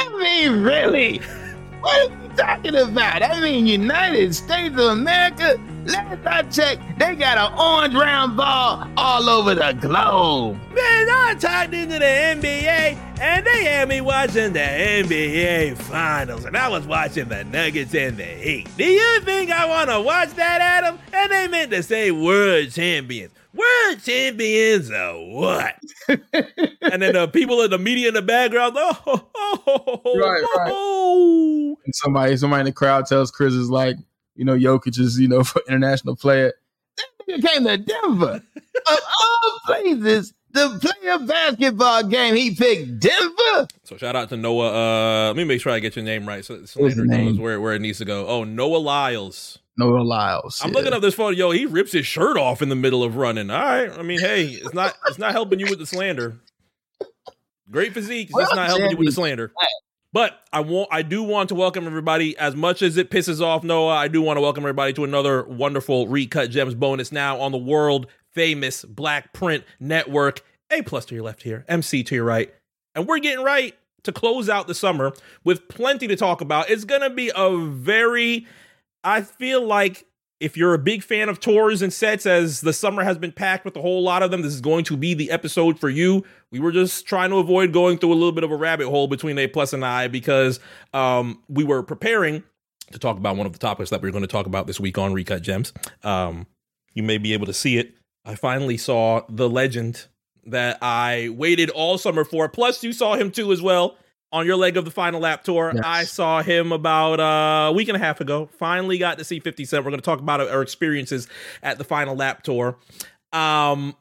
I mean, really? What are you talking about? I mean, United States of America? Last I checked, they got an orange round ball all over the globe. Man, I talked into the NBA and they had me watching the NBA Finals, and I was watching the Nuggets and the Heat. Do you think I want to watch that, Adam? And they meant to say world champions. World champions of what? and then the people in the media in the background, oh, oh, oh, right, right. Oh. And somebody, somebody in the crowd tells Chris is like, you know, Jokic is, you know, for international player. That nigga came to Denver. of all places, the player basketball game, he picked Denver. So shout out to Noah. Uh, let me make sure I get your name right. So Slander knows where, where it needs to go. Oh, Noah Lyles. Noah Lyles. I'm yeah. looking up this photo. Yo, he rips his shirt off in the middle of running. All right. I mean, hey, it's not it's not helping you with the slander. Great physique. It's not helping you with the slander. But I want I do want to welcome everybody. As much as it pisses off Noah, I do want to welcome everybody to another wonderful Recut Gems bonus now on the world famous Black Print Network. A plus to your left here, MC to your right. And we're getting right to close out the summer with plenty to talk about. It's gonna be a very I feel like if you're a big fan of tours and sets, as the summer has been packed with a whole lot of them, this is going to be the episode for you. We were just trying to avoid going through a little bit of a rabbit hole between A Plus and I because um, we were preparing to talk about one of the topics that we are going to talk about this week on Recut Gems. Um, you may be able to see it. I finally saw the legend that I waited all summer for. Plus, you saw him too as well on your leg of the final lap tour. Yes. I saw him about uh, a week and a half ago. Finally got to see 50 Cent. We're going to talk about our experiences at the final lap tour. Um,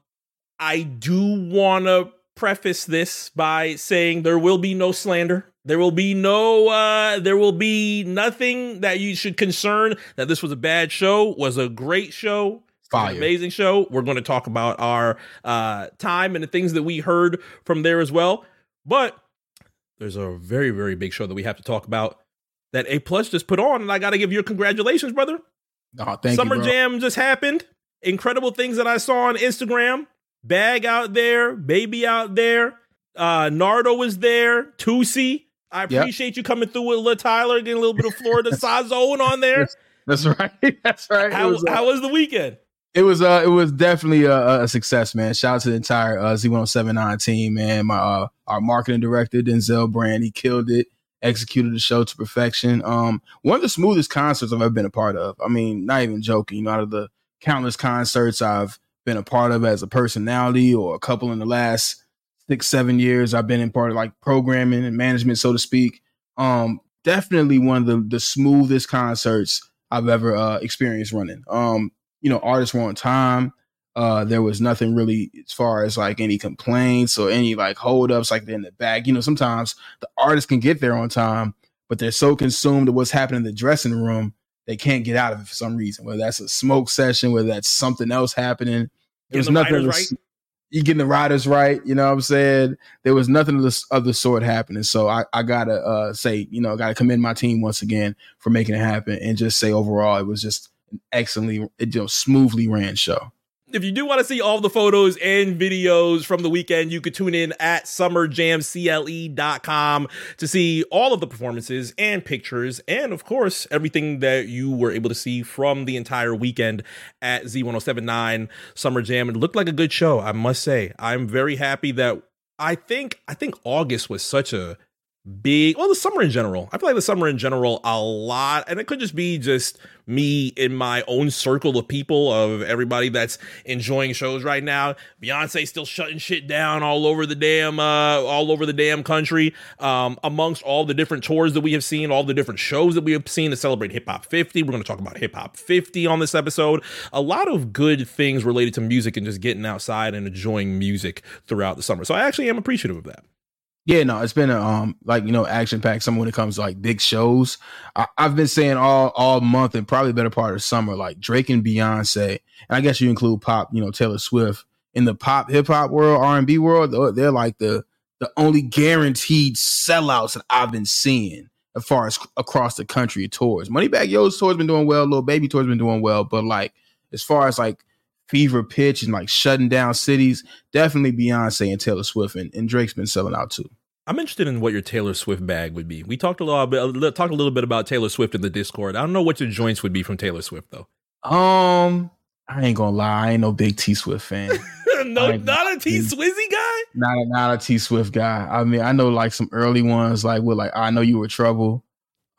I do want to preface this by saying there will be no slander. There will be no uh there will be nothing that you should concern that this was a bad show, was a great show. Fire. Amazing show. We're going to talk about our uh time and the things that we heard from there as well. But there's a very very big show that we have to talk about that A Plus just put on, and I got to give you your congratulations, brother. Oh, thank Summer you, Jam just happened. Incredible things that I saw on Instagram. Bag out there, baby out there. Uh, Nardo was there. Tusi. I appreciate yep. you coming through with Lil Tyler, getting a little bit of Florida Sazone on there. That's, that's right. That's right. How was, uh, how was the weekend? It was uh it was definitely a, a, success, man. Shout out to the entire uh, Z1079 team, man. My uh, our marketing director Denzel Brand, he killed it, executed the show to perfection. Um, one of the smoothest concerts I've ever been a part of. I mean, not even joking. You know, out of the countless concerts I've been a part of as a personality or a couple in the last six seven years, I've been in part of like programming and management, so to speak. Um, definitely one of the the smoothest concerts I've ever uh, experienced running. Um, you know, artists were on time. Uh, there was nothing really as far as like any complaints or any like holdups like in the back. You know, sometimes the artists can get there on time, but they're so consumed with what's happening in the dressing room, they can't get out of it for some reason. Whether that's a smoke session, whether that's something else happening. There's the nothing. right? You getting the riders right, you know what I'm saying? There was nothing of the, of the sort happening. So I, I gotta uh, say, you know, gotta commend my team once again for making it happen and just say overall it was just excellently, you know, smoothly ran show. If you do want to see all the photos and videos from the weekend, you could tune in at summerjamcle.com to see all of the performances and pictures, and of course, everything that you were able to see from the entire weekend at Z1079 Summer Jam. It looked like a good show, I must say. I'm very happy that I think I think August was such a big well the summer in general. I feel like the summer in general a lot and it could just be just me in my own circle of people of everybody that's enjoying shows right now. Beyonce still shutting shit down all over the damn uh all over the damn country. Um amongst all the different tours that we have seen all the different shows that we have seen to celebrate hip hop 50 we're going to talk about hip hop 50 on this episode. A lot of good things related to music and just getting outside and enjoying music throughout the summer. So i actually am appreciative of that yeah, no, it's been a um like you know action packed summer when it comes to like big shows. I, have been saying all all month and probably better part of summer like Drake and Beyonce, and I guess you include pop, you know Taylor Swift in the pop hip hop world, R and B world. They're, like the the only guaranteed sellouts that I've been seeing as far as across the country tours. Moneybagg Yo's tour's been doing well, Lil Baby tour's been doing well, but like as far as like fever pitch and like shutting down cities, definitely Beyonce and Taylor Swift and, and Drake's been selling out too. I'm interested in what your Taylor Swift bag would be. We talked a little bit, talked a little bit about Taylor Swift in the Discord. I don't know what your joints would be from Taylor Swift though. Um, I ain't gonna lie, I ain't no big T Swift fan. no, not a T Swizzy guy. Not a, not a T Swift guy. I mean, I know like some early ones, like with like I know you were trouble.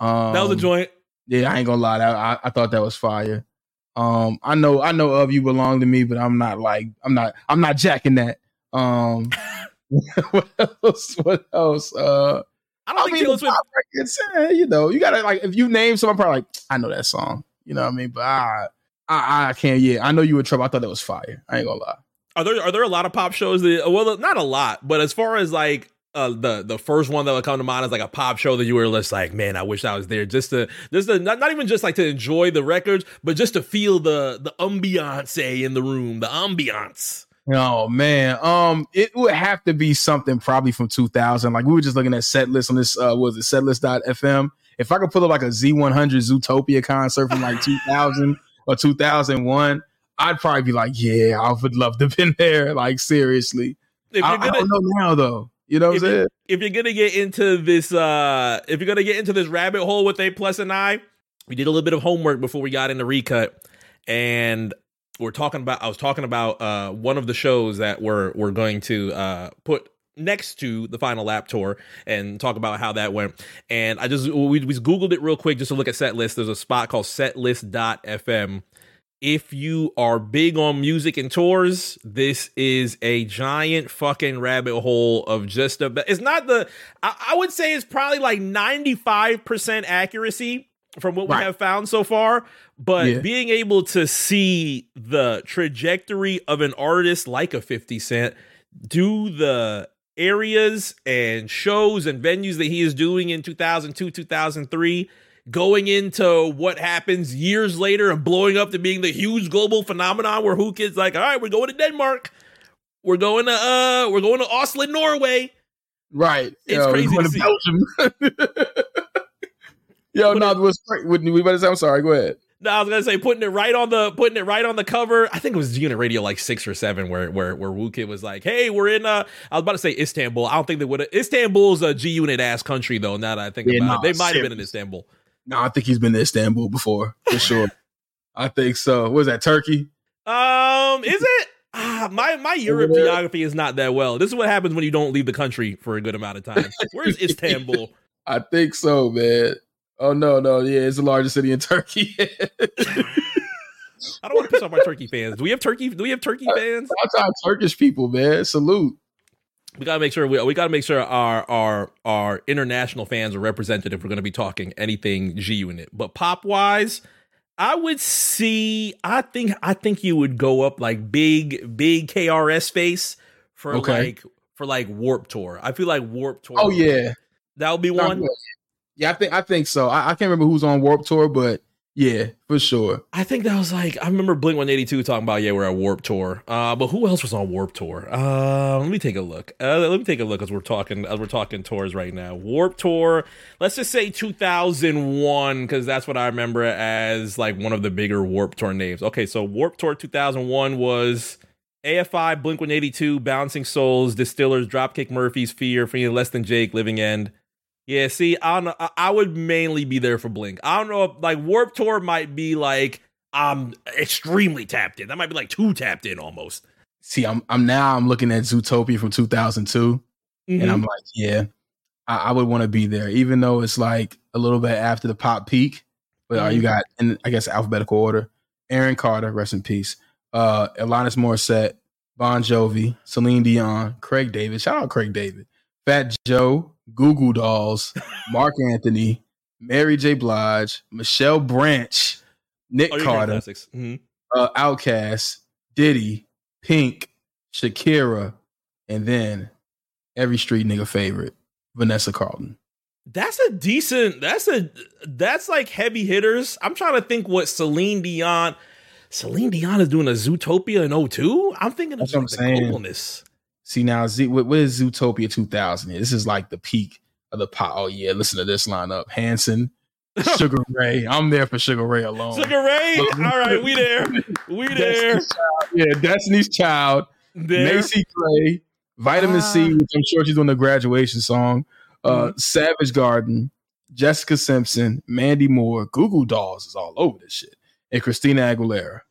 Um, that was a joint. Yeah, I ain't gonna lie. That, I, I thought that was fire. Um, I know I know of you belong to me, but I'm not like I'm not I'm not jacking that. Um, what else? What else? Uh, I don't I think mean, Taylor Swift. Records, eh, you know, you gotta like if you name someone, I'm probably like I know that song. You know what I mean? But I I, I can't. Yeah, I know you were trouble. I thought that was fire. I ain't gonna lie. Are there are there a lot of pop shows that well not a lot, but as far as like uh, the the first one that would come to mind is like a pop show that you were just like, man, I wish I was there just to just to not, not even just like to enjoy the records, but just to feel the the ambiance in the room, the ambiance. Oh man, um, it would have to be something probably from 2000. Like we were just looking at set list on this. Uh, was it setlist.fm? If I could pull up like a Z100 Zootopia concert from like 2000 or 2001, I'd probably be like, yeah, I would love to have been there. Like seriously, if I, gonna, I don't know now though. You know what I'm saying? If you're gonna get into this, uh, if you're gonna get into this rabbit hole with A plus and I, we did a little bit of homework before we got into recut, and we're talking about. I was talking about uh, one of the shows that we're we're going to uh, put next to the final lap tour and talk about how that went. And I just we, we googled it real quick just to look at set list. There's a spot called setlist.fm if you are big on music and tours, this is a giant fucking rabbit hole of just a. It's not the. I, I would say it's probably like ninety five percent accuracy from what right. we have found so far. But yeah. being able to see the trajectory of an artist like a Fifty Cent do the areas and shows and venues that he is doing in 2002 2003 going into what happens years later and blowing up to being the huge global phenomenon where who kids like, all right, we're going to Denmark. We're going to uh we're going to Oslo, Norway. Right. It's Yo, crazy to, to Belgium. Yo, no, it was we better say I'm sorry, go ahead. No, I was gonna say putting it right on the putting it right on the cover. I think it was Unit Radio like six or seven where where where WooKid was like, "Hey, we're in." uh I was about to say Istanbul. I don't think they would. Have Istanbul's a G Unit ass country though. Now that I think yeah, about it, they might have been in Istanbul. No, I think he's been to Istanbul before for sure. I think so. What was that Turkey? Um, is it? Ah, my my Europe geography is not that well. This is what happens when you don't leave the country for a good amount of time. Where's Istanbul? I think so, man. Oh no, no, yeah, it's the largest city in Turkey. I don't want to piss off my Turkey fans. Do we have Turkey? Do we have Turkey fans? That's our Turkish people, man. Salute we gotta make sure we, we gotta make sure our our our international fans are represented if we're gonna be talking anything G Unit. But pop wise, I would see. I think I think you would go up like big big KRS face for okay. like for like Warped Tour. I feel like Warped Tour. Oh yeah, that would be one. Yeah, I think I think so. I, I can't remember who's on Warped Tour, but yeah, for sure. I think that was like I remember Blink One Eighty Two talking about yeah we're at Warped Tour. Uh, but who else was on Warped Tour? Uh, let me take a look. Uh, let me take a look as we're talking as we're talking tours right now. Warped Tour. Let's just say two thousand one because that's what I remember as like one of the bigger Warped Tour names. Okay, so Warped Tour two thousand one was. AFI, Blink 182, Bouncing Souls, Distillers, Dropkick Murphys, Fear, Feeling Less Than Jake, Living End, yeah, see, I don't know. I would mainly be there for Blink. I don't know if like Warped Tour might be like I'm extremely tapped in. That might be like too tapped in almost. See, I'm I'm now I'm looking at Zootopia from 2002, mm-hmm. and I'm like, yeah, I, I would want to be there, even though it's like a little bit after the pop peak. But mm-hmm. uh, you mm-hmm. got in I guess alphabetical order: Aaron Carter, rest in peace. Uh, Alanis Morissette, Bon Jovi, Celine Dion, Craig David. Shout out Craig David, Fat Joe, Goo Goo Dolls, Marc Anthony, Mary J. Blige, Michelle Branch, Nick oh, Carter, mm-hmm. uh, OutKast, Diddy, Pink, Shakira, and then every street nigga favorite, Vanessa Carlton. That's a decent. That's a that's like heavy hitters. I'm trying to think what Celine Dion. Celine Dion is doing a Zootopia in 02? I'm thinking of like the globalness. See now, Z, what, what is Zootopia 2000? This is like the peak of the pop. Oh yeah, listen to this lineup: Hanson, Sugar Ray. I'm there for Sugar Ray alone. Sugar Ray. All right, we there. We there. yeah, Destiny's Child. There. Macy Gray, Vitamin C, Ah. which I'm sure she's doing the graduation song. Uh, Savage Garden, Jessica Simpson, Mandy Moore, Goo Goo Dolls is all over this shit, and Christina Aguilera.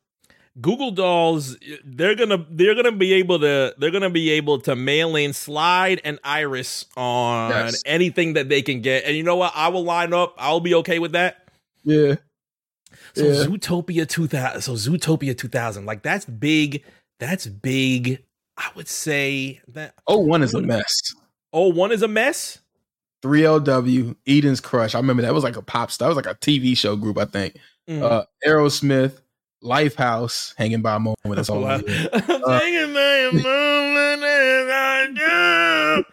Goo Goo Dolls, they're gonna they're gonna be able to they're gonna be able to mail in Slide and Iris on Yes. anything that they can get. And you know what? I will line up. I'll be okay with that. Yeah, So Yeah. Zootopia 2000. So Zootopia 2000. Like that's big. That's big. I would say that Oh, one is a mess. oh one is a mess. 3LW, Eden's Crush. I remember that was like a pop star. That was like a TV show group, I think. Mm. Uh, Aerosmith, Lifehouse, Hanging by a Moment. That's all. Wow. I. I'm thinking about a moment as I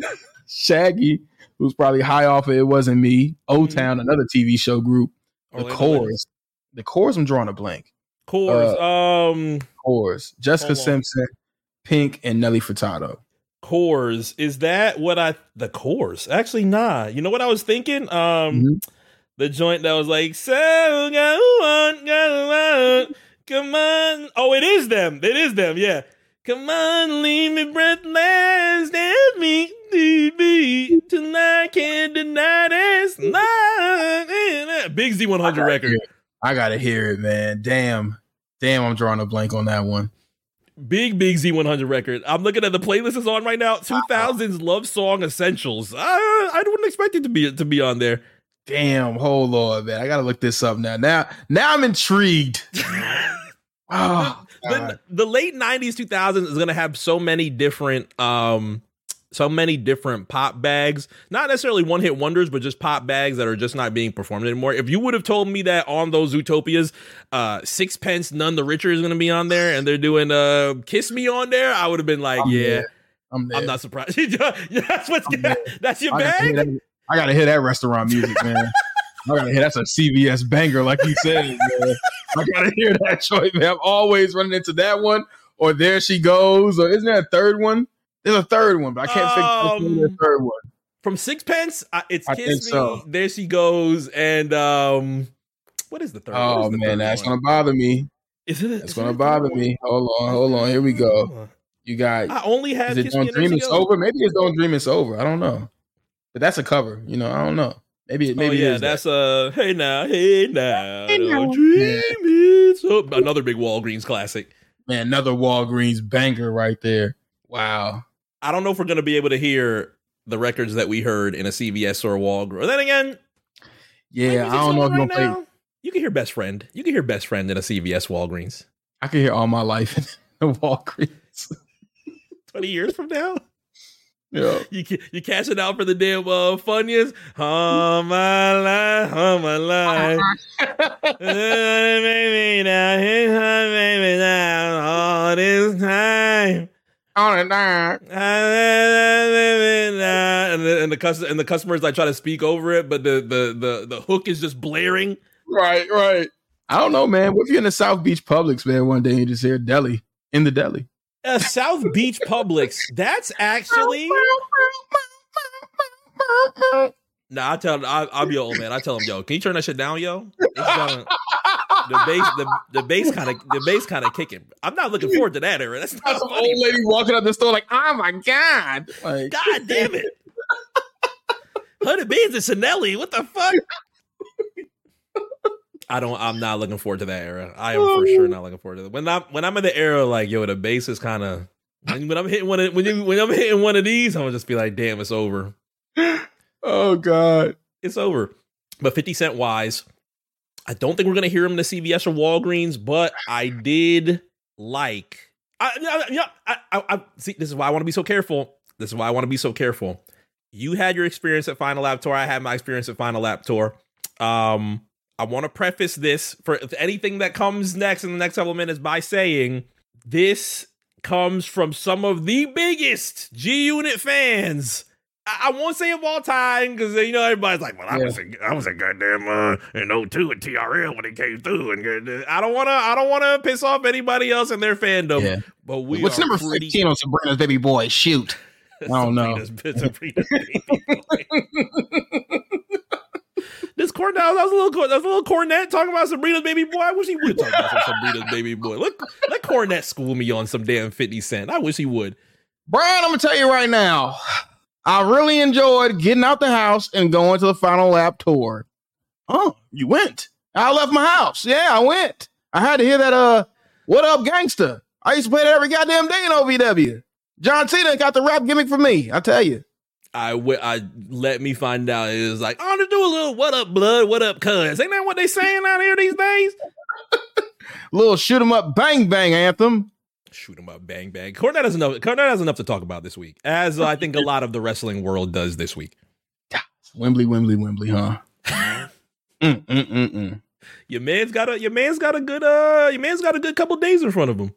do. Shaggy, who's probably high off of It Wasn't Me. O Town, another TV show group. The Orlando Chorus. The Corrs, I'm drawing a blank. Corrs. um Corrs. Jessica Simpson, Pink, and Nelly Furtado. Corrs is that what i the Corrs actually nah you know what i was thinking um Mhm. The joint that was like so go on go on come on oh it is them it is them yeah come on leave me breathless dance me baby tonight can't deny this night. big z100 record I gotta hear it, man. Damn. Damn, I'm drawing a blank on that one. Big big Z100 record. I'm looking at the playlist is on right now. 2000s love song essentials. Uh, I wouldn't expect it to be to be on there. Damn, hold on, man. I gotta look this up now. Now, now I'm intrigued. Oh, the, the late 90s 2000s is to have so many different um so many different pop bags not necessarily one hit wonders but just pop bags that are just not being performed anymore if you would have told me that on those utopias uh sixpence none the richer is to be on there and they're doing uh kiss me on there i would have been like I'm yeah. I'm, i'm not surprised that's what's that's your I bag I gotta hear that restaurant music, man. I gotta hear that's a CVS banger, like you said. Man. I gotta hear that joint, man. I'm always running into that one, or there she goes, or isn't there a third one? There's a third one, but I can't figure out the Um, third one. from sixpence it's I kiss me so. there she goes and um what is the third Oh the man, third that's one? gonna bother me. Is it? That's is gonna it bother me. Hold on, hold on. Here we go. You got I only have is it Kiss Me Don't Dream It's Over? Maybe it's Don't Dream It's Over. I don't know. But that's a cover, you know, I don't know. Maybe it Oh maybe it yeah, is that. that's uh hey now, hey now, Hey don't now. dream it's over. Another big Walgreens classic. man, another Walgreens banger right there. Wow. I don't know if we're gonna be able to hear the records that we heard in a CVS or a Walgreens. Then again, Yeah, I don't know if music's on you're gonna play. You can hear Best Friend. You can hear Best Friend in a CVS Walgreens. I can hear all my life in the Walgreens. Twenty years from now. Yeah. You you cash it out for the damn uh, Funyuns. All my life, all my life. baby now, here's my baby now, all this time. On and on. And the, and the cus- and the customers like try to speak over it, but the the the the hook is just blaring. Right, right. I don't know, man. What if you're in the South Beach Publix, man, one day and you just hear deli in the deli? Uh, South Beach Publix. That's actually. Nah, I tell I, I'll be an old man. I tell him, yo, can you turn that shit down, yo? Kinda, the bass, the, the bass kind of the bass kind of kicking. I'm not looking forward to that era. That's not Some old lady walking up the store like, oh my God. Like, God damn it. Hundred beans and Chanelli. What the fuck? I don't. I'm not looking forward to that era. I am for sure not looking forward to that. When I'm when I'm in the era like yo, the bass is kind of when, I'm hitting one of when you when I'm hitting one of these, I'm gonna just be like, damn, it's over. oh God. It's over. But 50 Cent wise, I don't think we're gonna hear him in the CVS or Walgreens, but I did like. I, I- yeah, I, I, I see. This is why I want to be so careful. This is why I want to be so careful. You had your experience at Final Lap Tour. I had my experience at Final Lap Tour. Um, I want to preface this for anything that comes next in the next couple of minutes by saying this comes from some of the biggest G Unit fans. I, I won't say of all time because you know everybody's like, "Well, I Yeah. was a, I was a goddamn uh, in 02 at TRL when it came through," and uh, I don't want to I don't want to piss off anybody else in their fandom. Yeah. But we What's number pretty, 15 on Sabrina's Baby Boy? Shoot. I don't know. Sabrina's- Sabrina's baby boy. Cornette, that was a little, that was a little Cornette talking about Sabrina's baby boy. I wish he would talk about some Sabrina's baby boy. Let let Cornette school me on some damn Fifty Cent. I wish he would. Brian, I'm gonna tell you right now. I really enjoyed getting out the house and going to the final lap tour. Oh, you went. I left my house. Yeah, I went. I had to hear that uh what up gangster. I used to play that every goddamn day in OVW. John Cena got the rap gimmick for me, I tell you. I, w- I let me find out. It was like, oh, to do a little what up, blood, what up, cuz. Ain't that what they saying out here these days? little shoot 'em up, bang bang anthem. Shoot 'em up, bang bang. Cornette has enough. Cornette has enough to talk about this week, as I think a lot of the wrestling world does this week. Wembley, Wembley, Wembley, huh? mm, mm, mm, mm. Your man's got a your man's got a good uh your man's got a good couple days in front of him.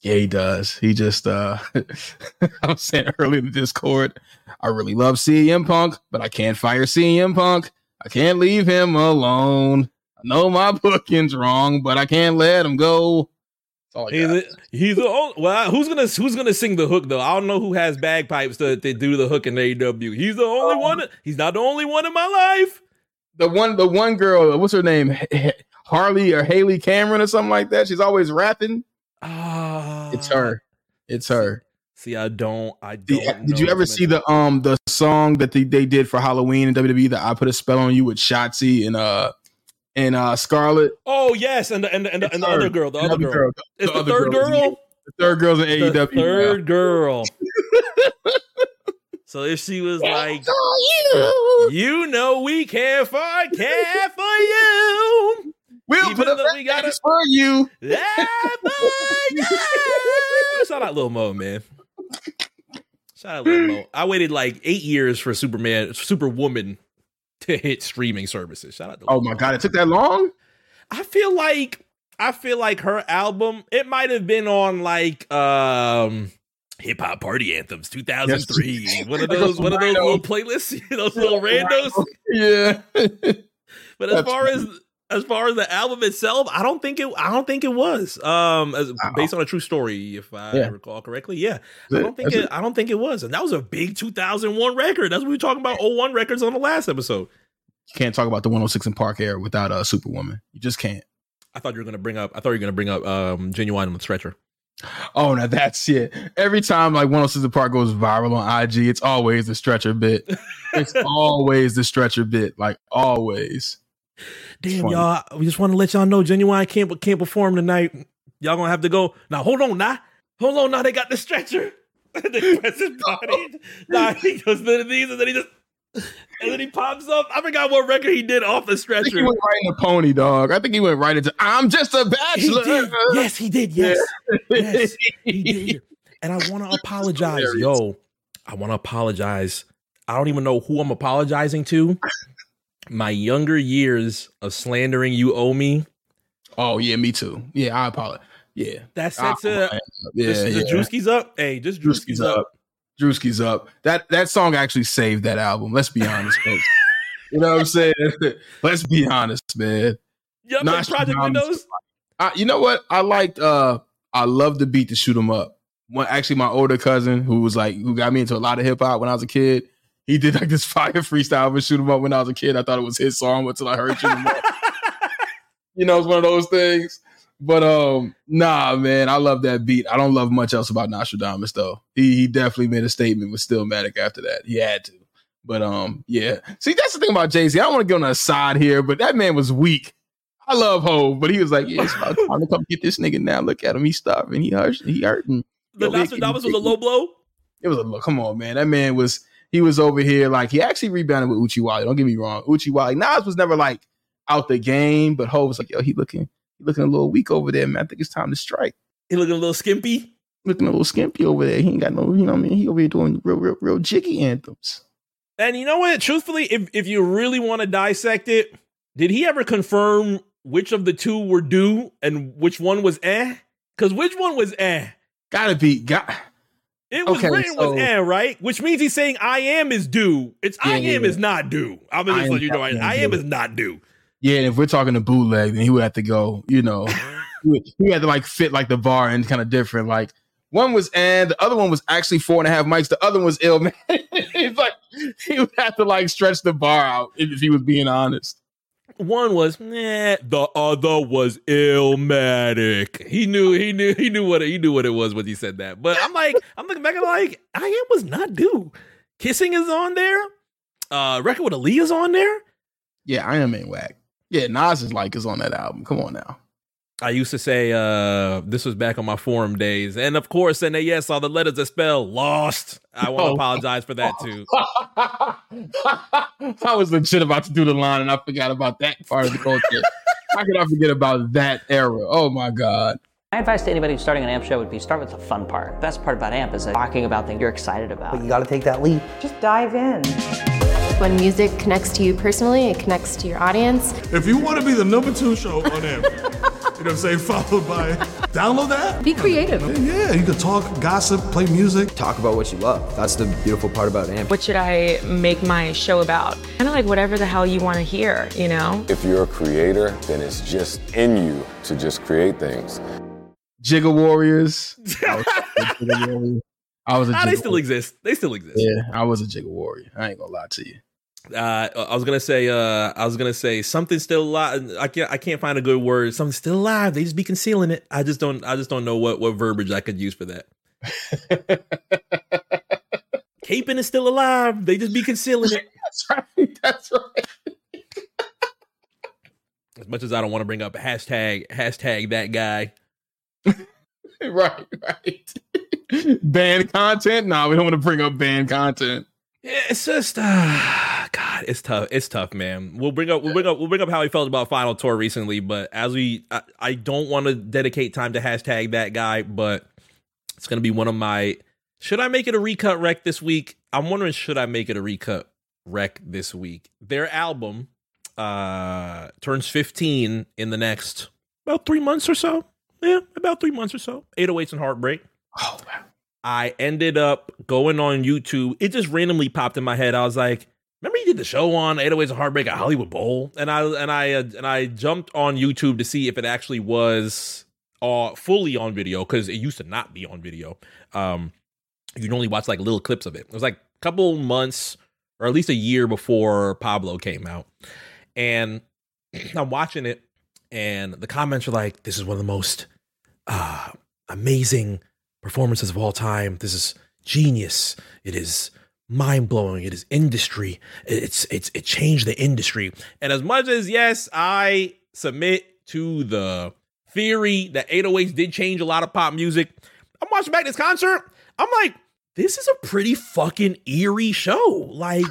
Yeah, he does. He just uh I was saying earlier in the Discord, I really love CM Punk, but I can't fire CM Punk. I can't leave him alone. I know my booking's wrong, but I can't let him go. He's, a, he's the only, well. Who's gonna Who's gonna sing the hook though? I don't know who has bagpipes to, to do the hook in AEW. He's the only um, one. He's not the only one in my life. The one, the one girl. What's her name? Harley or Haley Cameron or something like that. She's always rapping. Ah, it's her. It's her. See, I don't. I don't. Did, did you ever see the um the song that they, they did for Halloween in WWE that I put a spell on you with Shotzi and uh and uh Scarlett? Oh yes, and the, and the, and, the, and the other girl, the other girl. girl. It's the, the third girl. girl. The third girl's in AEW. The third now. girl. so if she was like, you. you know we care for care for you. We'll Even put a we got for you. Yeah, Shout out Lil Mo, man. Shout out Lil Mo. I waited like eight years for Superman, Superwoman to hit streaming services. Shout out. To Oh my god, it took that long. I feel like I feel like her album. It might have been on like um hip hop party anthems 2003. Yes. One of those one of those little playlists, those little randos. Yeah. but as far as as far as the album itself, I don't think it. I don't think it was. Um, as, based on a true story, if I yeah. recall correctly. Yeah, I don't think it, I don't think it was, and that was a big 2001 record. That's what we were talking about. 01 records on the last episode. You can't talk about the 106 in Park Air without a uh, Superwoman. You just can't. I thought you were gonna bring up. I thought you were gonna bring up um, Ginuwine on the stretcher. Oh, now that's it. Every time like 106 in Park goes viral on IG, it's always the stretcher bit. it's always the stretcher bit, like always. Damn, y'all. We just want to let y'all know Ginuwine can't can't perform tonight. Y'all gonna have to go. Now hold on, now. Hold on, now they got the stretcher. they press his body. nah, he goes to these and then he just and then he pops up. I forgot what record he did off the stretcher. he went right into Pony Dog. I think he went right into I'm just a bachelor. He yes, he did. Yes. yes, he did. And I want to apologize. Yo, I want to apologize. I don't even know who I'm apologizing to my younger years of slandering you owe me. Oh yeah, me too. Yeah, I apologize. Yeah, that's that's a yeah, this is yeah. Druski's up. Hey, just Druski's, Druski's up. up. Druski's up. That that song actually saved that album. Let's be honest, you know what I'm saying? Let's be honest, man. Yeah, Project Windows. I, you know what? I liked. uh I love the beat to shoot 'em up. One, actually, my older cousin, who was like, who got me into a lot of hip hop when I was a kid, he did like this fire freestyle and shoot him up when I was a kid. I thought it was his song until I heard shoot him up. you know, it's one of those things. But um, nah, man, I love that beat. I don't love much else about Nastradamus though. He he definitely made a statement with Stillmatic after that. He had to. But um, yeah. See, that's the thing about Jay Z. I don't want to get on a side here, but that man was weak. I love Hov, but he was like, "Yeah, it's about time to come get this nigga now. Look at him, he's starving, he hurt, he hurting." The Nastradamus was a low blow. It was a low. Come on, man. That man was he was over here like he actually rebounded with Uchiwali. Don't get me wrong, Uchiwali. Nas was never like out the game, but Ho was like, yo, he looking he looking a little weak over there, man. I think it's time to strike. He looking a little skimpy. Looking a little skimpy over there. He ain't got no, you know what I mean? He over here doing real, real, real jiggy anthems. And you know what? Truthfully, if if you really want to dissect it, did he ever confirm which of the two were due and which one was eh? Because which one was eh? Gotta be got it was okay, written so, with "and," right? Which means he's saying "I am" is due. It's yeah, "I am" yeah. is not due. I'm just let you know. I, am is not due. Yeah, and if we're talking to bootleg, then he would have to go. You know, he had to like fit like the bar and kind of different. Like one was and the other one was actually four and a half mics. The other one was ill man. He's like he would have to like stretch the bar out if he was being honest. One was nah, the other was Illmatic. He knew, he knew, he knew what he knew what it was when he said that. But I'm like, I'm looking back and like, I am was not due. Kissing is on there. Uh, record with Aaliyah's on there. Yeah, I am in whack. Yeah, Nas is like is on that album. Come on now. I used to say uh, this was back on my forum days, and of course, NAS all the letters that spell lost. I want to oh. apologize for that too. I was legit about to do the line, and I forgot about that part of the culture. How could I forget about that era? Oh my god! My advice to anybody starting an AMP show would be start with the fun part. The Best part about AMP is talking about things you're excited about. But you got to take that leap. Just dive in. When music connects to you personally, it connects to your audience. If you want to be the number two show on AMP. You know what I'm saying? Followed by download that. Be creative. Yeah, you can talk, gossip, play music. Talk about what you love. That's the beautiful part about AMP. What should I make my show about? Kind of like whatever the hell you want to hear, you know? If you're a creator, then it's just in you to just create things. Jigga Warriors. I was a ah, they still exist. They still exist. Yeah, I was a Jigga Warrior. I ain't gonna lie to you. Uh, I was gonna say, uh, I was gonna say something still alive. I can't, I can't find a good word. Something still alive. They just be concealing it. I just don't, I just don't know what what verbiage I could use for that. Caping is still alive. They just be concealing it. That's right. That's right. as much as I don't want to bring up hashtag hashtag that guy. right, right. banned content? No, we don't want to bring up banned content. Yeah, it's just uh, God, it's tough. It's tough, man. We'll bring up we'll bring up we'll bring up how he felt about Final Tour recently, but as we I, I don't want to dedicate time to hashtag that guy, but it's gonna be one of my should I make it a recut rec this week? I'm wondering should I make it a recut rec this week? Their album uh turns 15 in the next about three months or so. Yeah, about three months or so. 808s and heartbreak. Oh wow. I ended up going on YouTube. It just randomly popped in my head. I was like, remember you did the show on 808s of Heartbreak at Hollywood Bowl? And I and I uh, and I jumped on YouTube to see if it actually was uh fully on video because it used to not be on video. Um you can only watch like little clips of it. It was like a couple months or at least a year before Pablo came out. And I'm watching it and the comments are like, this is one of the most uh amazing performances of all time. This is genius. It is mind blowing. It is industry. It's it's it changed the industry. And as much as yes, I submit to the theory that 808s did change a lot of pop music. I'm watching back this concert. I'm like, this is a pretty fucking eerie show. Like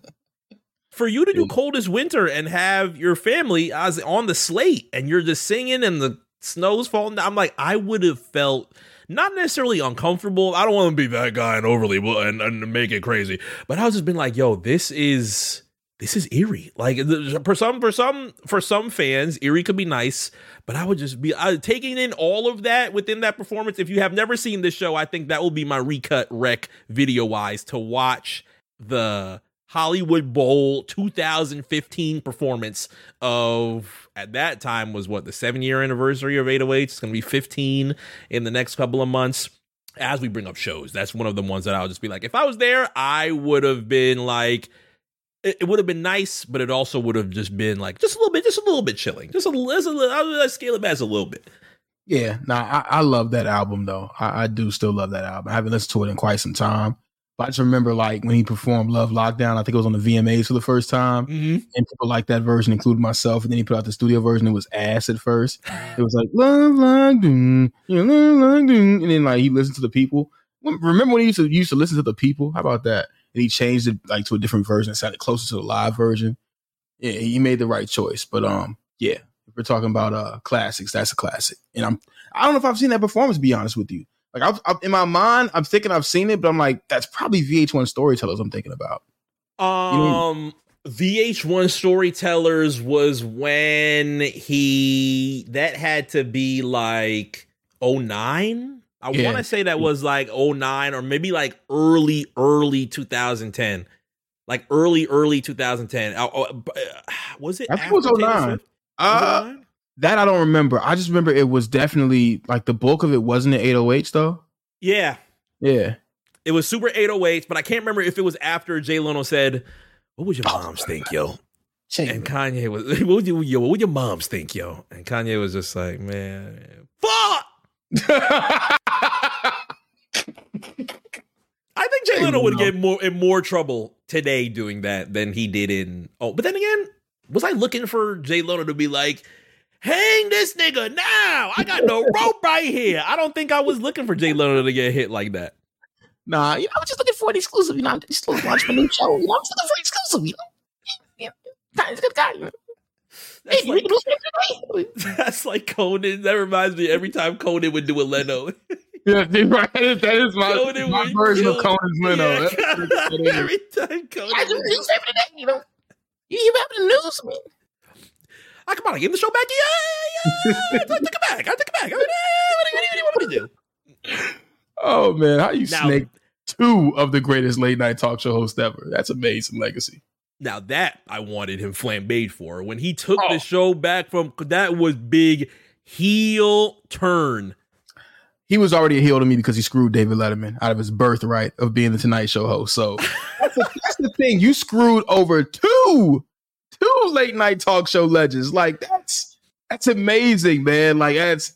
for you to do coldest winter and have your family as on the slate and you're just singing and the snow's falling down. I'm like, I would have felt not necessarily uncomfortable. I don't want to be that guy and overly and, and make it crazy, but I was just been like, yo, this is this is eerie. Like for some for some for some fans, eerie could be nice, but I would just be taking in all of that within that performance. If you have never seen this show, I think that will be my recut rec video wise to watch the Hollywood Bowl 2015 performance of at that time was what the seven year anniversary of 808. It's going to be 15 in the next couple of months. As we bring up shows, that's one of the ones that I'll just be like, if I was there, I would have been like, it, would have been nice, but it also would have just been like just a little bit, just a little bit chilling, just a, a little. I'll scale it back a little bit. Yeah, no, nah, I, I, love that album though. I, I, do still love that album. I haven't listened to it in quite some time. I just remember like when he performed Love Lockdown, I think it was on the VMAs for the first time. Mm-hmm. And people liked that version, including myself. And then he put out the studio version. It was ass at first. It was like Love Lockdown, Love Lockdown. And then like he listened to the people. Remember when he used to used to listen to the people? How about that? And he changed it like to a different version, it sounded closer to the live version. Yeah, he made the right choice. But um, yeah, if we're talking about uh classics, that's a classic. And I'm I don't know if I've seen that performance, to be honest with you. Like I've, I've, in my mind, I'm thinking I've seen it, but I'm like, that's probably VH1 Storytellers. I'm thinking about. Um, you know VH1 Storytellers was when he that had to be like 09. I yeah. want to say that was like 09 or maybe like early early 2010. Like early early 2010. Uh, uh, was it? I think it was 09. Uh, that I don't remember. I just remember it was definitely like the bulk of it wasn't the 808s though. Yeah. Yeah. It was super 808s, but I can't remember if it was after Jay Leno said, What would your oh, moms think, yo? And Kanye was, what would, you, yo, what would your moms think, yo? And Kanye was just like, man, fuck. I think Jay Leno would get more in more trouble today doing that than he did in. Oh, but then again, was I looking for Jay Leno to be like, hang this nigga now? I got no rope right here. I don't think I was looking for Jay Leno to get hit like that. Nah, you know, I'm just looking for an exclusive. You know, I'm just looking watch my new show. You know, I'm just looking for exclusive. You know, yeah, guy's a good guy. You know? That's, hey, like, that's like Conan. That reminds me every time Conan would do a Leno. yeah, right. That is my, Conan my version of Conan's Leno. Yeah, every time Conan. I just newspaper today. You know, you hear about the news, man. I come on, I gave the show back. Yeah, yeah. I took it back. I took it back. I mean, what, do you want me to do? Oh man, how you now, snake two of the greatest late night talk show hosts ever? That's amazing legacy. Now that I wanted him flambéed for when he took oh. the show back from that was big heel turn. He was already a heel to me because he screwed David Letterman out of his birthright of being the Tonight Show host. So that's, the, that's the thing. You screwed over two, two late night talk show legends. Like that's that's amazing, man. Like that's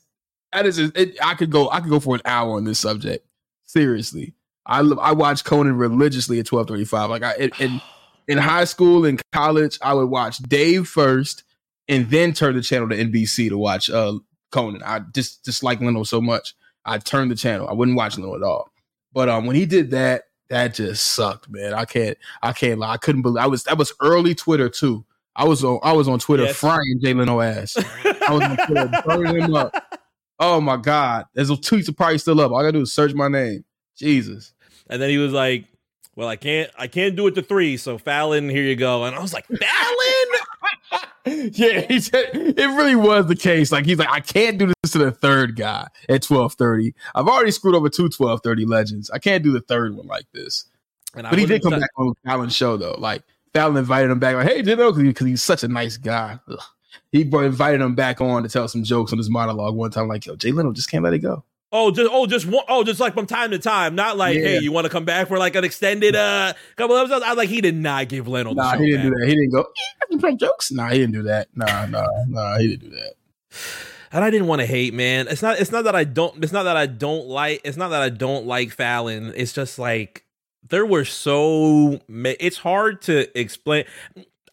that is it, I could go I could go for an hour on this subject. Seriously, I I watch Conan religiously at twelve thirty five. Like I in in high school and college, I would watch Dave first, and then turn the channel to NBC to watch uh Conan. I just dislike Leno so much. I turned the channel. I wouldn't watch Leno at all. But um, when he did that, that just sucked, man. I can't I can't lie. I couldn't believe I was that was early Twitter too. I was on I was on Twitter yes. frying Jay Leno ass. I was on Twitter burning him up. Oh my God. There's a tweets are probably still up. All I gotta do is search my name. Jesus. And then he was like, Well, I can't I can't do it to three, so Fallon, here you go. And I was like, Fallon? yeah, he said it really was the case. Like he's like, I can't do this to the third guy at 1230. I've already screwed over two 1230 legends. I can't do the third one like this. And but he did come t- back on Fallon's show though. Like Fallon invited him back, like, hey, know, because he's such a nice guy. Ugh he invited him back on to tell some jokes on his monologue one time, like, yo, Jay Leno just can't let it go. Oh, just oh, just one, oh, just like from time to time, not like, yeah. hey, you want to come back for like an extended uh couple episodes? I like he did not give Leno. Nah, he didn't back. do that. He didn't go. Yeah, play jokes. Nah, he didn't do that. Nah, nah, nah, he didn't do that. And I didn't want to hate, man. It's not. It's not that I don't. It's not that I don't like. It's not that I don't like Fallon. It's just like there were so. It's hard to explain.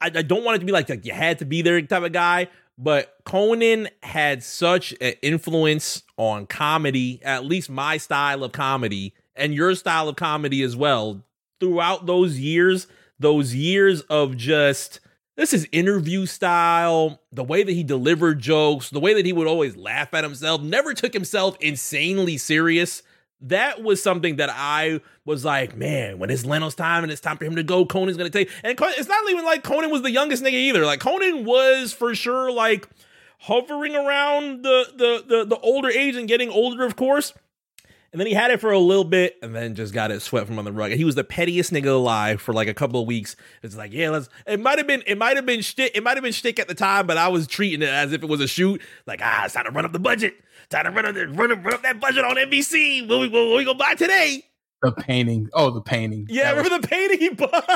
I, I don't want it to be like like you had to be there type of guy, but Conan had such an influence on comedy, at least my style of comedy, and your style of comedy as well. Throughout those years, those years of just this is interview style, the way that he delivered jokes, the way that he would always laugh at himself, never took himself insanely serious that was something that I was like, man, when it's Leno's time and it's time for him to go, Conan's gonna take. And it's not even like Conan was the youngest nigga either. Like Conan was for sure like hovering around the the the, the older age and getting older, of course. And then he had it for a little bit and then just got it swept from on the rug. And he was the pettiest nigga alive for like a couple of weeks. It's like, yeah, let's it might have been it might have been shtick, it might have been shtick at the time, but I was treating it as if it was a shoot. Like, ah, it's time to run up the budget. Time to run up, run up, run up that budget on NBC. What we, what we gonna buy today? The painting. Oh, the painting. Yeah, that remember was, the painting he bought?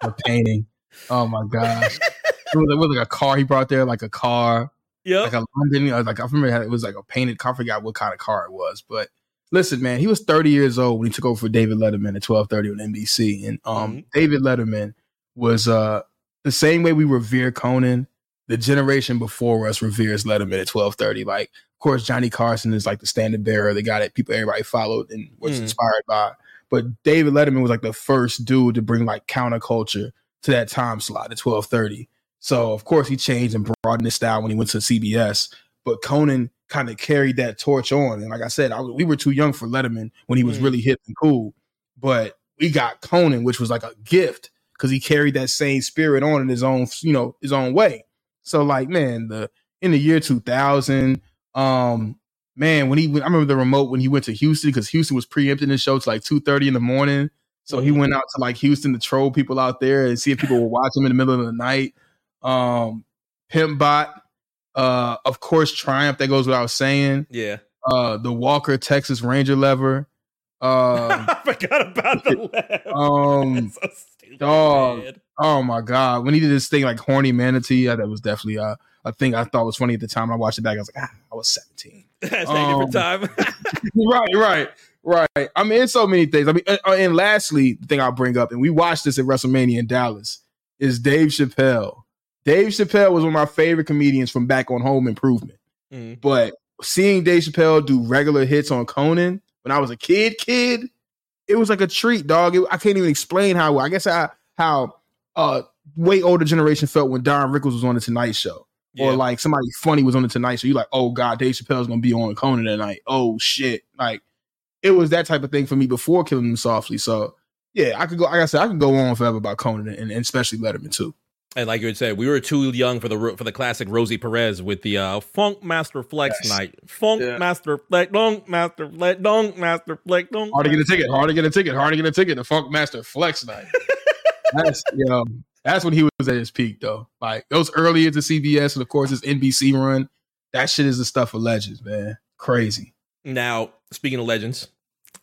the painting. Oh my gosh. it, was, it was like a car he brought there, like a car. Yeah. Like a London. Like I remember it was like a painted car. I forgot what kind of car it was, but listen, man, he was 30 years old when he took over for David Letterman at 1230 on NBC. And um, mm-hmm. David Letterman was uh, the same way we revere Conan, the generation before us reveres Letterman at 1230. Like, course, Johnny Carson is like the standard bearer, the guy that people everybody followed and was mm. inspired by. But David Letterman was like the first dude to bring like counterculture to that time slot at 1230. So of course he changed and broadened his style when he went to CBS. But Conan kind of carried that torch on. And like I said, I, we were too young for Letterman when he was mm. really hip and cool. But we got Conan, which was like a gift because he carried that same spirit on in his own, you know, his own way. So like, man, the in the year 2000, um, man, when he, I remember the remote when he went to Houston because Houston was preempting the show to like 2:30 in the morning. So he mm-hmm. went out to like Houston to troll people out there and see if people were watching him in the middle of the night. Um, Pimp Bot, uh, of course, Triumph. That goes without saying. Yeah. Uh, the Walker Texas Ranger lever. Uh, I forgot about the laugh. um, so stupid, dog. man. Oh my god, when he did this thing like horny manatee, yeah, that was definitely uh, a thing I thought was funny at the time. When I watched it back. I was like, ah, I was seventeen. Hashtag Um, different time. right, right, right. I mean, it's so many things. I mean, uh, uh, and lastly, the thing I'll bring up, and we watched this at WrestleMania in Dallas, is Dave Chappelle. Dave Chappelle was one of my favorite comedians from back on Home Improvement. Mm. But seeing Dave Chappelle do regular hits on Conan when I was a kid, kid, it was like a treat, dog. It- I can't even explain how. I guess I how uh way older generation felt when Don Rickles was on the Tonight Show, or like somebody funny was on the Tonight Show. You like, oh god, Dave Chappelle's gonna be on Conan tonight. Oh shit, like it was that type of thing for me before Killing Them Softly. So yeah, I could go. Like I said, I could go on forever about Conan and, and especially Letterman too. And like you had said, we were too young for the for the classic Rosie Perez with the uh, Funk Master Flex Yes. night. Funk Yeah. Master Flex, Dunk Master Flex, Dunk Master Flex, Dunk. Hard to get a ticket. Hard to get a ticket. Hard to get a ticket. The Funk Master Flex Night. that's you know, that's when he was at his peak though. Like those early into CBS and of course his NBC run. That shit is the stuff of legends, man. Crazy. Now, speaking of legends,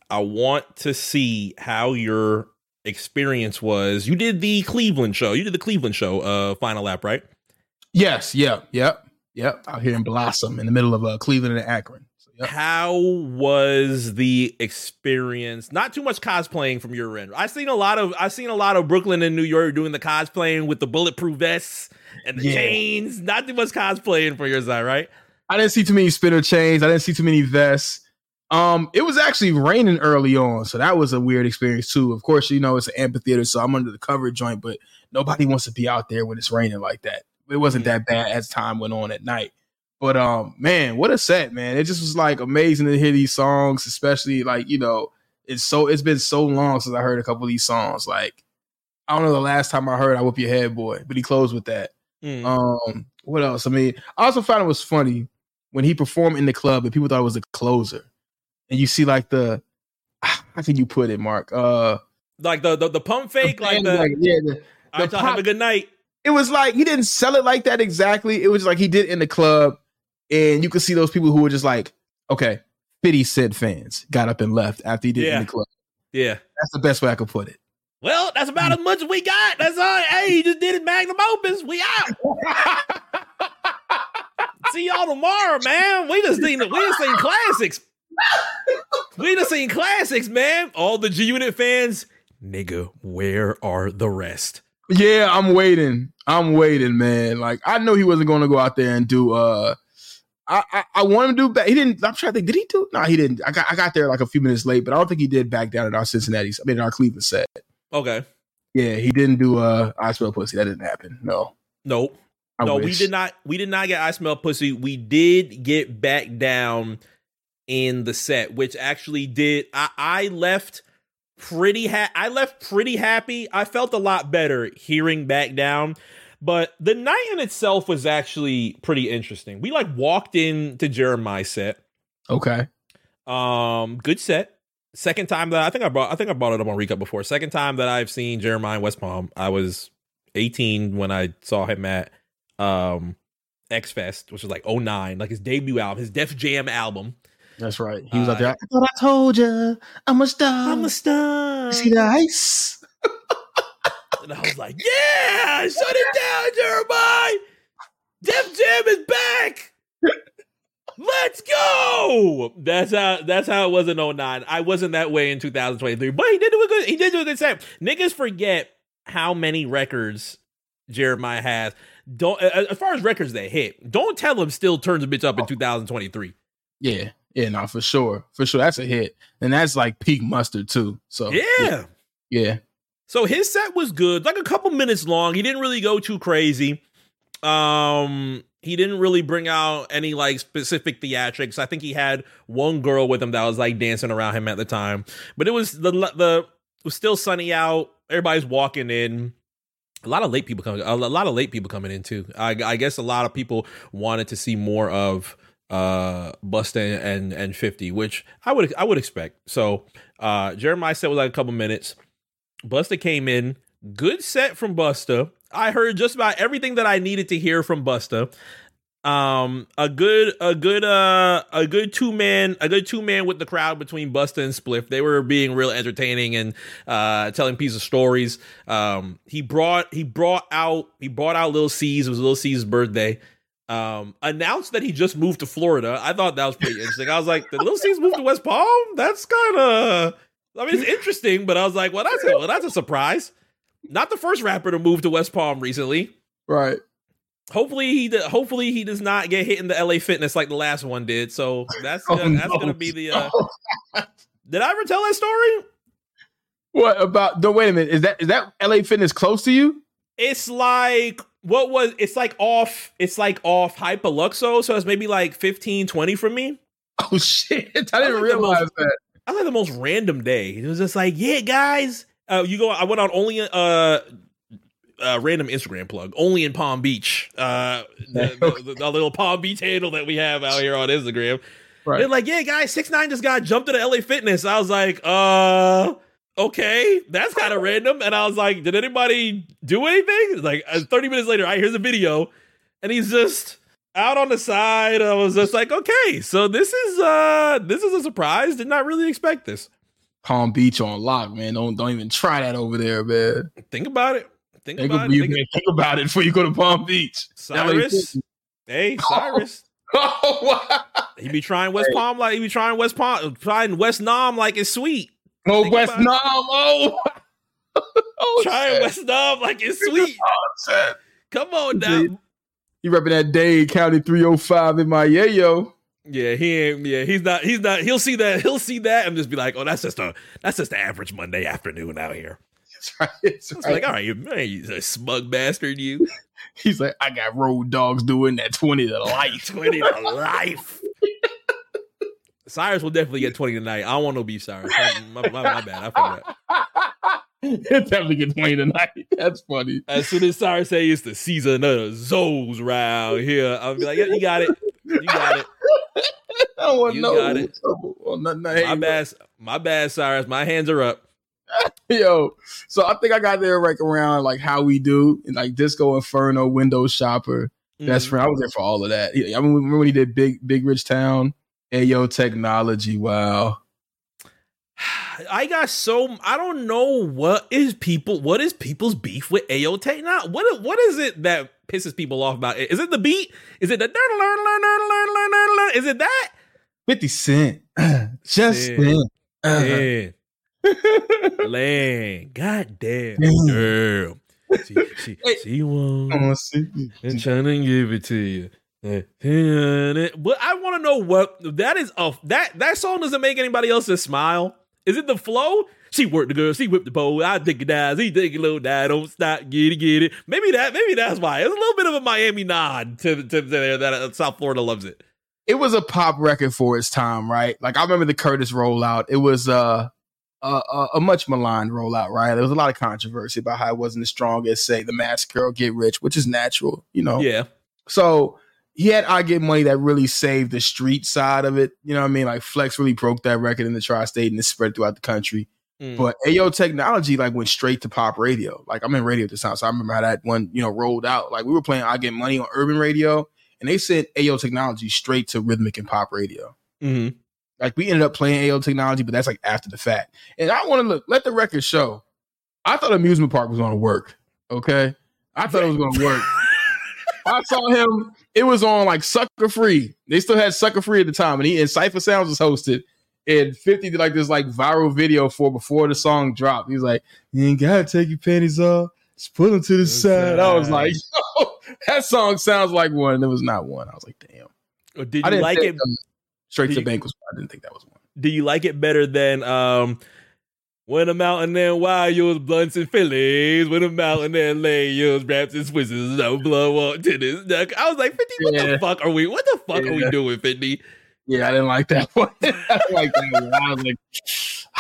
I want to see how your experience was. You did the Cleveland show. You did the Cleveland show, uh, final lap, right? Yes. Yep. Yep. Yep. Out here in Blossom, in the middle of uh, Cleveland and Akron. Yep. How was the experience? Not too much cosplaying from your end. I've seen a lot of I've seen a lot of Brooklyn and New York doing the cosplaying with the bulletproof vests and the Yeah. chains. Not too much cosplaying for your side, right? I didn't see too many spinner chains. I didn't see too many vests. Um, it was actually raining early on, so that was a weird experience too. Of course, you know it's an amphitheater, so I'm under the cover joint, but nobody wants to be out there when it's raining like that. It wasn't that bad as time went on at night. But um, man, what a set, man! It just was like amazing to hear these songs, especially like you know, it's so it's been so long since I heard a couple of these songs. Like I don't know the last time I heard "I Whip Your Head, Boy," but he closed with that. Mm. Um, what else? I mean, I also found it was funny when he performed in the club and people thought it was a closer. And you see like the how can you put it, Mark? Uh like the the, the pump fake, like the like, yeah, the, right, the y'all have a good night. it was like he didn't sell it like that exactly. It was like he did in the club, and you could see those people who were just like, okay, 50 Cent fans got up and left after he did Yeah. in the club. Yeah. That's the best way I could put it. Well, that's about as much as we got. That's all. Hey, he just did it magnum opus. We out. See y'all tomorrow, man. We just seen we just seen classics. We just seen classics, man. All the G Unit fans, nigga, where are the rest? Yeah, I'm waiting. I'm waiting, man. Like I know he wasn't going to go out there and do. uh I I, I want him to do. Back. He didn't. I'm trying to think. Did he do? No, he didn't. I got I got there like a few minutes late, but I don't think he did back down at our Cincinnati. I mean, in our Cleveland set. Okay. Yeah, he didn't do. uh I smell pussy. That didn't happen. No. Nope. I no, we did not. We did not get I smell pussy. We did get back down in the set, which actually did. I, I left pretty. Ha- I left pretty happy. I felt a lot better hearing back down. But the night in itself was actually pretty interesting. We like walked into Jeremih's set. Okay. Um, good set. Second time that I think I brought I think I brought it up on Recap before. Second time that I've seen Jeremih in West Palm. I was 18 when I saw him at um X Fest, which was like 09, like his debut album, his Def Jam album. That's right. He was out Uh, there. I thought I told you. I'm a star. I'm a star. See the ice. And I was like, yeah, shut it down, Jeremih. Def Jam is back. Let's go. That's how that's how it was in 09. I wasn't that way in 2023, but he did do a good he did do a good set. Niggas forget how many records Jeremih has. Don't as far as records that hit, don't tell him still turns a bitch up in 2023. Yeah. Yeah. No, for sure. For sure. That's a hit, and that's like peak mustard too. So Yeah. Yeah. So his set was good, like a couple minutes long. He didn't really go too crazy. Um, he didn't really bring out any like specific theatrics. I think he had one girl with him that was like dancing around him at the time, but it was the the it was still sunny out. Everybody's walking in. A lot of late people coming. A lot of late people coming in too. I, I guess a lot of people wanted to see more of uh Busta and and 50 which I would I would expect. So uh Jeremih said was like a couple minutes. Busta came in, good set from Busta. I heard just about everything that I needed to hear from Busta. Um, a good, a good, uh, a good two man, a good two man with the crowd between Busta and Spliff. They were being real entertaining and uh telling pieces of stories. Um, he brought he brought out he brought out Lil C's. It was Lil C's birthday. Um, announced that he just moved to Florida. I thought that was pretty interesting. I was like, did Lil C's move to West Palm? That's kind of, I mean, it's interesting, but I was like, well, that's a, well, that's a surprise. Not the first rapper to move to West Palm recently. Right. Hopefully he hopefully he does not get hit in the LA Fitness like the last one did. So that's Oh, gonna, that's no. gonna be the. Uh, did I ever tell that story? What about? the? wait a minute. Is that is that LA Fitness close to you? It's like what was it's like off it's like off Hypoluxo, so it's maybe like 15, 20 from me. Oh shit! I didn't realize most- that. I had the most random day. It was just like, yeah, guys. Uh, you go. I went on only uh, uh random Instagram plug only in Palm Beach. Uh, the, the, the, little Palm Beach handle that we have out here on Instagram. Right. They're like, yeah, guys, six nine just got jumped to the LA Fitness. I was like, uh, okay, that's kind of random. And I was like, did anybody do anything? Like, uh, thirty minutes later, I here's a video, and he's just out on the side. I was just like, okay, so this is uh this is a surprise. Did not really expect this. Palm Beach on lock, man. Don't don't even try that over there, man. Think about it. Think Think, about it. Think- think about it before you go to Palm Beach. Cyrus. Hey, Cyrus. Oh, wow. He be trying West Palm like he be trying West Palm, trying West Nam like it's sweet. Oh, Think West Nam. it. Oh, oh Trying. West Nam like it's sweet. Oh. Come on now. You repping that Dade County 305 in my yayo. Yeah, he ain't. Yeah, he's not. He's not. He'll see that. He'll see that and just be like, "Oh, that's just a that's just an average Monday afternoon out here." That's right. It's right. like, all right, you, man, you a smug bastard, you He's like, I got road dogs doing that 20 to life. twenty to life. Cyrus will definitely get twenty tonight. I don't want no beef, Cyrus. My, my, my bad. I forgot. He'll definitely get 20 tonight. That's funny. As soon as Cyrus say it's the season of the Zoes round here, I'll be like, yeah, you got it. You got it. I don't want You no got it. nothing. My bad. My bad, Cyrus. My hands are up. Yo, so I think I got there like around like how we do, and like Disco Inferno, Window Shopper, Best Mhm. Friend. I was there for all of that. I remember when he did Big Big Rich Town? Ayo Technology. Wow. I got so I don't know what is people what is people's beef with Ayo Now what what is it that pisses people off about it? Is it the beat? Is it the is it that? 50 Cent. Just. Uh, Man. Land. God damn. Damn. Damn. She, she, she won't. I wanna see. and trying to give it to you. But I want to know what that is. Of that that song doesn't make anybody else's smile. Is it the flow? She worked the girl. She whipped the pole. I think it dies. He think it low die. Don't stop. Get it, get it. Maybe that. Maybe that's why. It's a little bit of a Miami nod to to, to there that uh, South Florida loves it. It was a pop record for its time, right? Like I remember the Curtis rollout. It was uh, a, a, a much maligned rollout, right? There was a lot of controversy about how it wasn't as strong as, say, the Massacre Girl Get Rich, which is natural, you know. Yeah. So he had I Get Money that really saved the street side of it. You know what I mean? Like Flex really broke that record in the tri-state and it spread throughout the country. Mm. But Ayo Technology like went straight to pop radio. Like I'm in radio at the time, so I remember how that one, you know, rolled out. Like we were playing I Get Money on urban radio, and they sent Ayo Technology straight to rhythmic and pop radio. Mhm. Like we ended up playing Ayo Technology, but that's like after the fact. And I want to look, let the record show. I thought amusement park was gonna work. Okay. I thought it was gonna work. I saw him, it was on like Sucker Free. They still had Sucker Free at the time, and he and Cipha Sounds was hosted. And 50 did like this like viral video for before the song dropped. He's like, You ain't gotta take your panties off. Just put them to the side. I was like, Yo, that song sounds like one. And it was not one. I was like, damn. Or did I you didn't like it? Straight did to you- the bank was I didn't think that was one. Do you like it better than um? When I'm out in there, wild yours blunts and fillies. When I'm out in there, lay yours wraps and swizzes. No blow up to this duck. I was like, 50, what Yeah. the fuck are we? What the fuck are we doing, 50? Yeah, I didn't like that one. I like that one. I was like,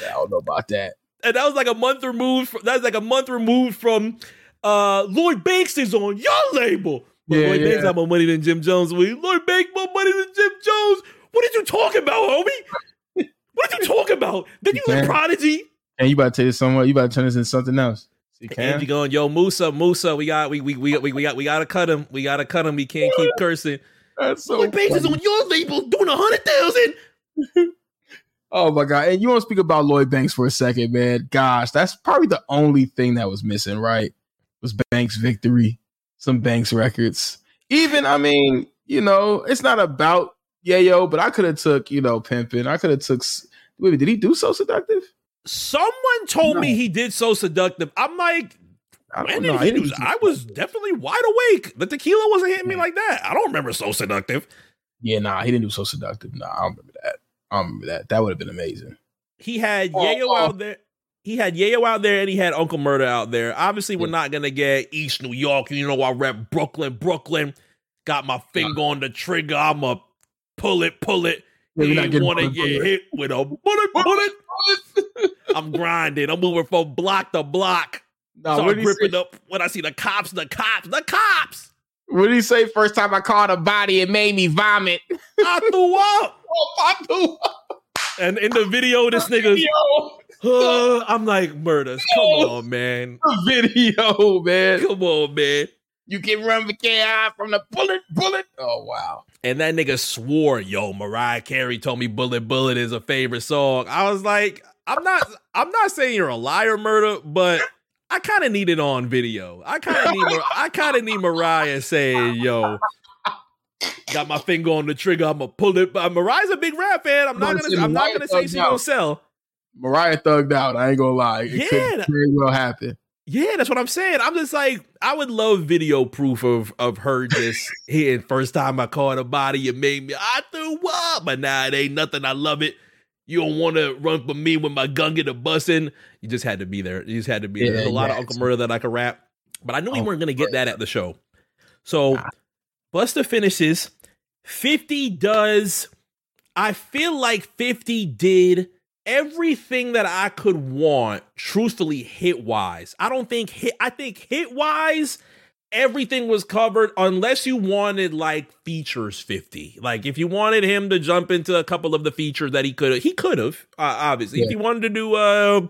yeah, I don't know about that. And that was like a month removed. From, that was like a month removed from uh Lloyd Banks is on your label. But Yeah, Lloyd Banks yeah. got more money than Jim Jones. We Lloyd Banks more money than Jim Jones. What did you talk about, homie? What you talk about? Did you the prodigy? And you about to tell you somewhere, you about to turn this into something else. You Angie going, yo, Musa, Musa, we got we we we we, we got we gotta cut him. We gotta cut him. We can't keep cursing. That's so Lloyd Banks is on your label doing a hundred thousand. Oh my god! And you want to speak about Lloyd Banks for a second, man? Gosh, that's probably the only thing that was missing, right? Was Banks' victory, some Banks records. Even, I mean, you know, it's not about Yayo, but I could have took, you know, pimping. I could have took. Wait, did he do so seductive? Someone told me he did so seductive. I'm like, I when did know. he do? I was definitely wide awake. The tequila wasn't hitting me like that. I don't remember so seductive. Yeah, nah, he didn't do so seductive. Nah, I don't remember that. I don't remember that. That would have been amazing. He had Oh, Yayo oh. out there. He had Yayo out there and he had Uncle Murder out there. Obviously, we're Yeah. not gonna get East New York. You know, I rep Brooklyn, Brooklyn. Got my finger on the trigger. I'ma pull it, pull it. Yeah, we're he not getting want to get hit with a bullet, bullet. I'm grinding. I'm moving from block to block. Nah, Start what did he gripping say? up when I see the cops, the cops, the cops. What did he say? First time I caught a body, it made me vomit. I threw up. Oh, I threw up. And in the video, this nigga, uh, I'm like, murders. Come on, man. the video, man. Come on, man. You can run the KI from the bullet, bullet. Oh wow. And that nigga swore, yo, Mariah Carey told me Bullet Bullet is a favorite song. I was like, I'm not I'm not saying you're a liar, murder, but I kind of need it on video. I kind of need Mar- I kind of need Mariah saying, yo, got my finger on the trigger, I'm gonna pull it. But Mariah's a big rap fan. I'm not Gonna I'm not gonna say she out. gonna sell. Mariah thugged out. I ain't gonna lie. It Yeah, could very well happen. Yeah, that's what I'm saying. I'm just like, I would love video proof of of her just hitting first time I caught a body. It made me, I threw up, but nah, it ain't nothing. I love it. You don't want to run for me when my gun get a bussin'. You just had to be there. You just had to be there. There's a lot of. Uncle Murder that I could rap, but I knew we Oh, weren't gonna get that at the show. So Busta finishes. 50 does. I feel like 50 did everything that I could want, truthfully, hit wise. I don't think hit, I think hit wise, everything was covered unless you wanted like features 50. Like if you wanted him to jump into a couple of the features that he could have, he could have, uh, obviously. If Yeah. he wanted to do uh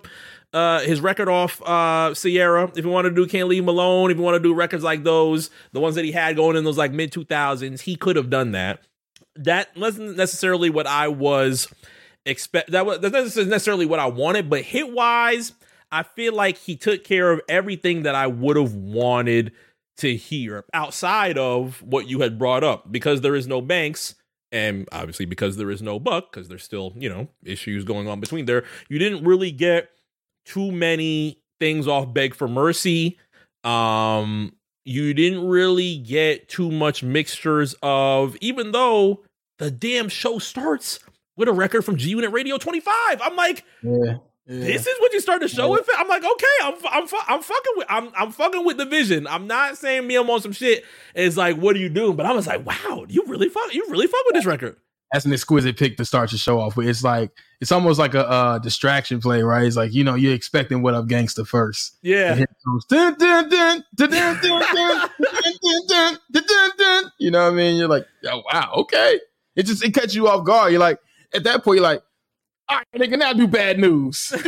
uh his record off uh Ciara, if you want to do Can't Leave Him Alone, if you want to do records like those, the ones that he had going in those like mid 2000s, he could have done that. That wasn't necessarily what I was expect that was that's necessarily what I wanted, but hit wise, I feel like he took care of everything that I would have wanted to hear outside of what you had brought up. Because there is no banks and obviously because there is no buck because there's still you know issues going on between there you didn't really get too many things off beg for mercy. Um you didn't really get too much mixtures of even though the damn show starts with a record from G Unit Radio 25. I'm like, yeah, yeah. this is what you start to show. Yeah. I'm like, okay, I'm I'm I'm fucking with I'm I'm fucking with the vision. I'm not saying me I'm on some shit. It's like, what are you doing? But I was like, wow, you really fuck you really fuck with this record. That's an exquisite pick to start your show off with. It's like it's almost like a distraction play, right? It's like you know you're expecting what up gangster first. Yeah. You know what I mean? You're like, oh wow, okay. It just it cuts you off guard. You're like, at that point, you're like, all right, nigga, now do bad news.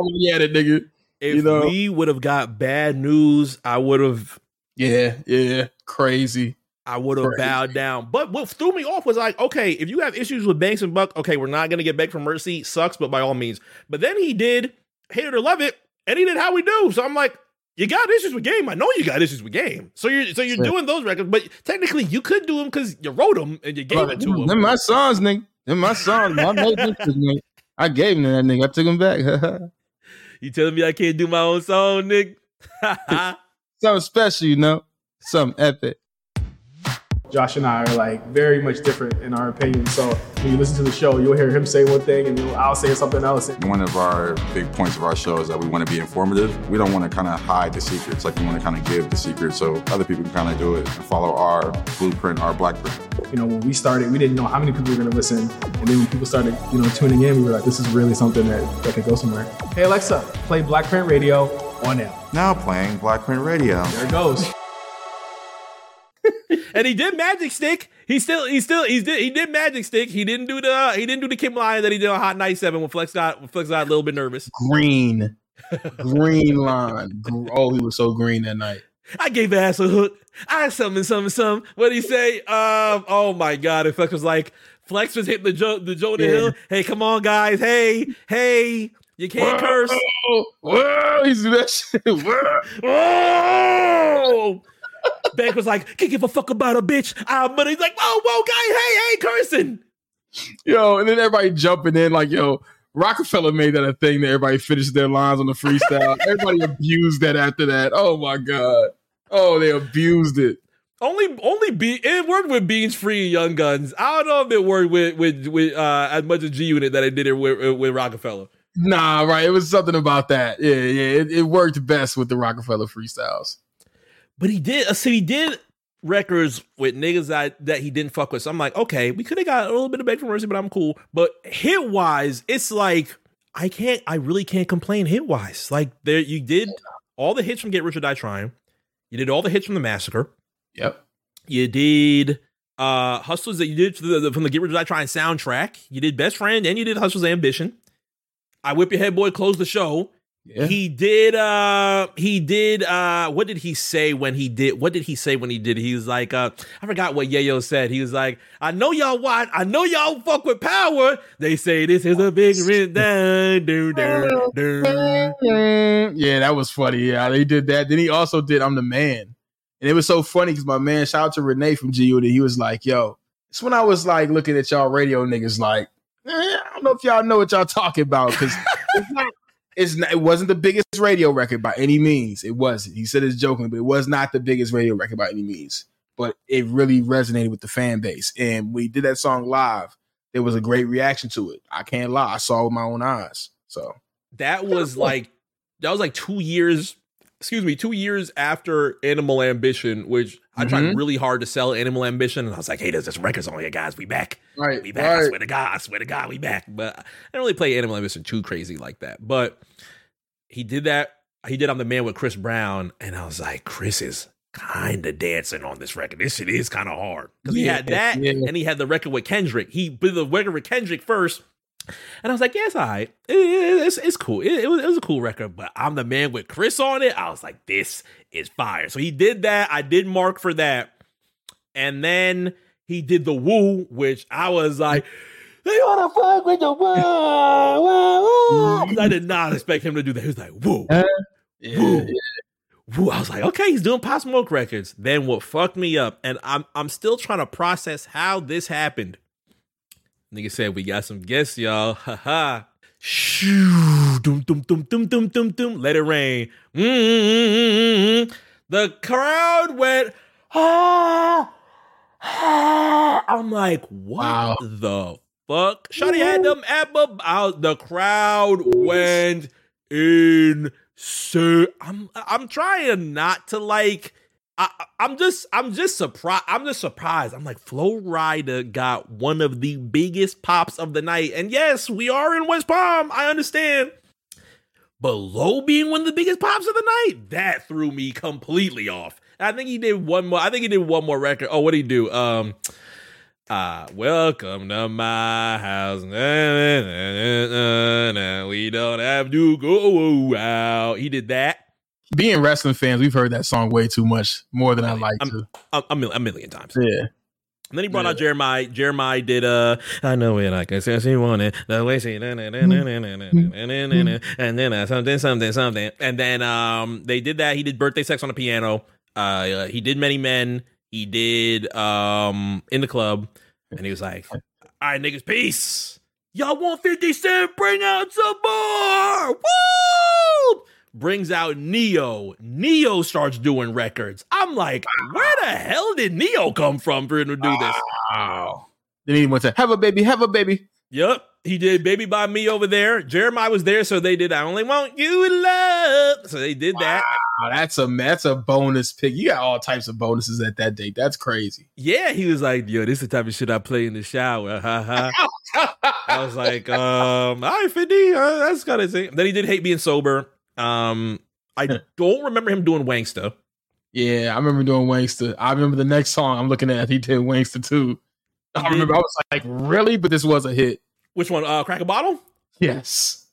Yeah, that nigga. If You know? we would have got bad news, I would have Yeah, yeah, crazy. I would have bowed down. But what threw me off was like, okay, if you have issues with Banks and Buck, okay, we're not gonna get Beg for Mercy. Sucks, but by all means. But then he did Hate It or Love It, and he did How We Do. So I'm like, you got issues with game. I know you got issues with game. So you're so you're Sure. doing those records, but technically you could do them because you wrote them and you gave it to him. Them my sons, nigga. Them my song, I made this nigga. I gave him to that nigga. I took him back. You telling me I can't do my own song, nigga? Something special, you know. Something epic. Josh and I are like very much different in our opinions. So when you listen to the show, you'll hear him say one thing and I'll say something else. One of our big points of our show is that we want to be informative. We don't want to kind of hide the secrets. Like we want to kind of give the secrets so other people can kind of do it and follow our blueprint, our black print. You know, when we started, we didn't know how many people were going to listen. And then when people started, you know, tuning in, we were like, this is really something that, that could go somewhere. Hey, Alexa, play Black Print Radio on air. Now playing Black Print Radio. There it goes. and he did Magic Stick. He still, he still, he did, he did Magic Stick. He didn't do the, he didn't do the Kim Lion that he did on Hot 97 when Flex got, when Flex got a little bit nervous. Green. green line. Oh, he was so green that night. I gave ass a hook. I something, something, something. What did he say? Um, oh my god! And Flex was like, Flex was hitting the jo- the Jonah Yeah. Hill. Hey, come on, guys. Hey, hey, you can't curse. Whoa, whoa, he's do that shit. Whoa. Oh! Bank was like, can't give a fuck about a bitch. Ah, but he's like, whoa, whoa, guy, hey, hey, cursing. Yo, and then everybody jumping in like, yo, Rockefeller made that a thing that everybody finished their lines on the freestyle. everybody abused that after that. Oh my god. Oh, they abused it. Only, only be it worked with Beans Free and Young Gunz. I don't know if it worked with with with uh, as much as G Unit that it did it with, with Rockefeller. Nah, right. It was something about that. Yeah, yeah. It, it worked best with the Rockefeller freestyles. But he did. Uh, so he did records with niggas that that he didn't fuck with. So I'm like, okay, we could have got a little bit of back from Mercy, but I'm cool. But hit wise, it's like I can't. I really can't complain hit wise. Like there, you did all the hits from Get Rich or Die Trying. You did all the hits from the Massacre. Yep. You did uh Hustlers that you did from the, from the Get Rich or Die Trying soundtrack. You did Best Friend and you did Hustlers Ambition. I Whip Your Head Boy closed the show. Yeah. He did uh he did uh what did he say when he did what did he say when he did? He was like uh I forgot what Yayo said. He was like, I know y'all watch I know y'all fuck with power. They say this is a big ring down do do do. Yeah, that was funny. Yeah, they did that. Then he also did I'm the Man. And it was so funny because my man, shout out to Renee from G Unit, he was like, yo, it's when I was like looking at y'all radio niggas like, eh, I don't know if y'all know what y'all talking about because it's not, it's not, it wasn't the biggest radio record by any means. It wasn't. He said it's joking, but it was not the biggest radio record by any means. But it really resonated with the fan base. And we did that song live. There was a great reaction to it. I can't lie. I saw it with my own eyes. So That was like that was like two years excuse me, two years after Animal Ambition, which I tried Mhm. really hard to sell Animal Ambition, and I was like, "Hey, there's this records on here, guys. We back, right, we back. I swear to God, I swear to God, we back." But I don't really play Animal Ambition too crazy like that. But he did that. He did "I'm the Man" with Chris Brown, and I was like, "Chris is kind of dancing on this record. This shit is kind of hard because he Yeah, had that, yeah. and he had the record with Kendrick. He did the record with Kendrick first. And I was like, yeah, it's all right. It- it- it's, it's cool. It, it was, it was a cool record, but I'm the man with Chris on it. I was like, this is fire. So he did that. I did mark for that. And then he did the woo, which I was like, they wanna fuck with the woo, woo, woo. 'Cause I did not expect him to do that. He was like, woo, woo, woo. I was like, okay, he's doing Pop Smoke records. Then what fucked me up, and I'm I'm still trying to process how this happened. Nigga said we got some guests, y'all. Ha ha. Shoo, dum dum dum dum dum dum dum. Let it rain. Mm-mm-mm-mm-mm. The crowd went. Ah. I'm like, what the fuck? Shotty had them apple out. The crowd went insane. I'm I'm trying not to like. I, I'm just I'm just surprised. I'm just surprised. I'm like, Flo Rida got one of the biggest pops of the night. And yes, we are in West Palm. I understand. But Low being one of the biggest pops of the night, that threw me completely off. I think he did one more. I think he did one more record. Oh, what did he do? Um, uh, welcome to my house. Na, na, na, we don't have to go out. He did that. Being wrestling fans, we've heard that song way too much, more than I like to. A, a, million, a million times. Yeah. And then he brought yeah. out Jeremih. Jeremih did uh I know it like I said he wanted the way she and then uh, something something something and then um they did that he did birthday sex on a piano uh he did many men he did um in the club and he was like all right niggas peace y'all want 50 cent bring out some more woo brings out Ne-Yo. Ne-Yo starts doing records. I'm like, where the hell did Ne-Yo come from for him to do this? Wow. Then he went to have a baby, have a baby. Yep. He did Baby by Me over there. Jeremih was there, so they did I Only Want You in Love. So they did that. Wow, that's a that's a bonus pick. You got all types of bonuses at that date. That's crazy. Yeah, he was like, yo, this is the type of shit I play in the shower. Ha ha. I was like, um, all right, 50. Uh, that's kind of thing. Then he did Hate Being Sober. Um, I don't remember him doing Wangsta. Yeah, I remember doing Wangster. I remember the next song I'm looking at. He did Wangster too. I remember. I was like, really? But this was a hit. Which one? Uh, Crack a Bottle? Yes.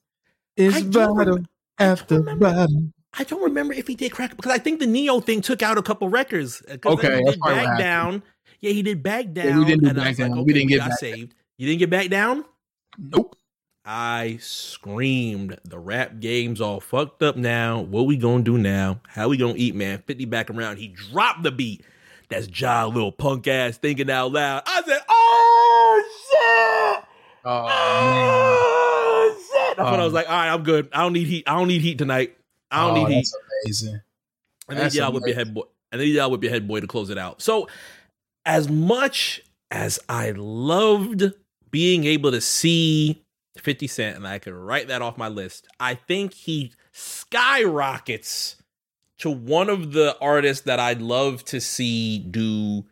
It's I do, After bottom. I don't remember if he did crack because I think the Ne-Yo thing took out a couple records. Okay, he that's did probably what back down. Yeah, he did back down. Yeah, we didn't do and Back was like, Down. We didn't get got Back saved. You didn't get back down? Nope. I screamed. The rap game's all fucked up now. What we gonna do now? How we gonna eat, man? 50 back around. He dropped the beat. That's Ja, little punk ass thinking out loud. I said, oh shit! Oh, oh shit! That's when I was like, all right, I'm good. I don't need heat. I don't need heat tonight. I don't Oh, need heat. amazing. And then yeah, with your head boy. And then yeah, would be head boy to close it out. So as much as I loved being able to see 50 Cent, and I could write that off my list, I think he skyrockets to one of the artists that I'd love to see do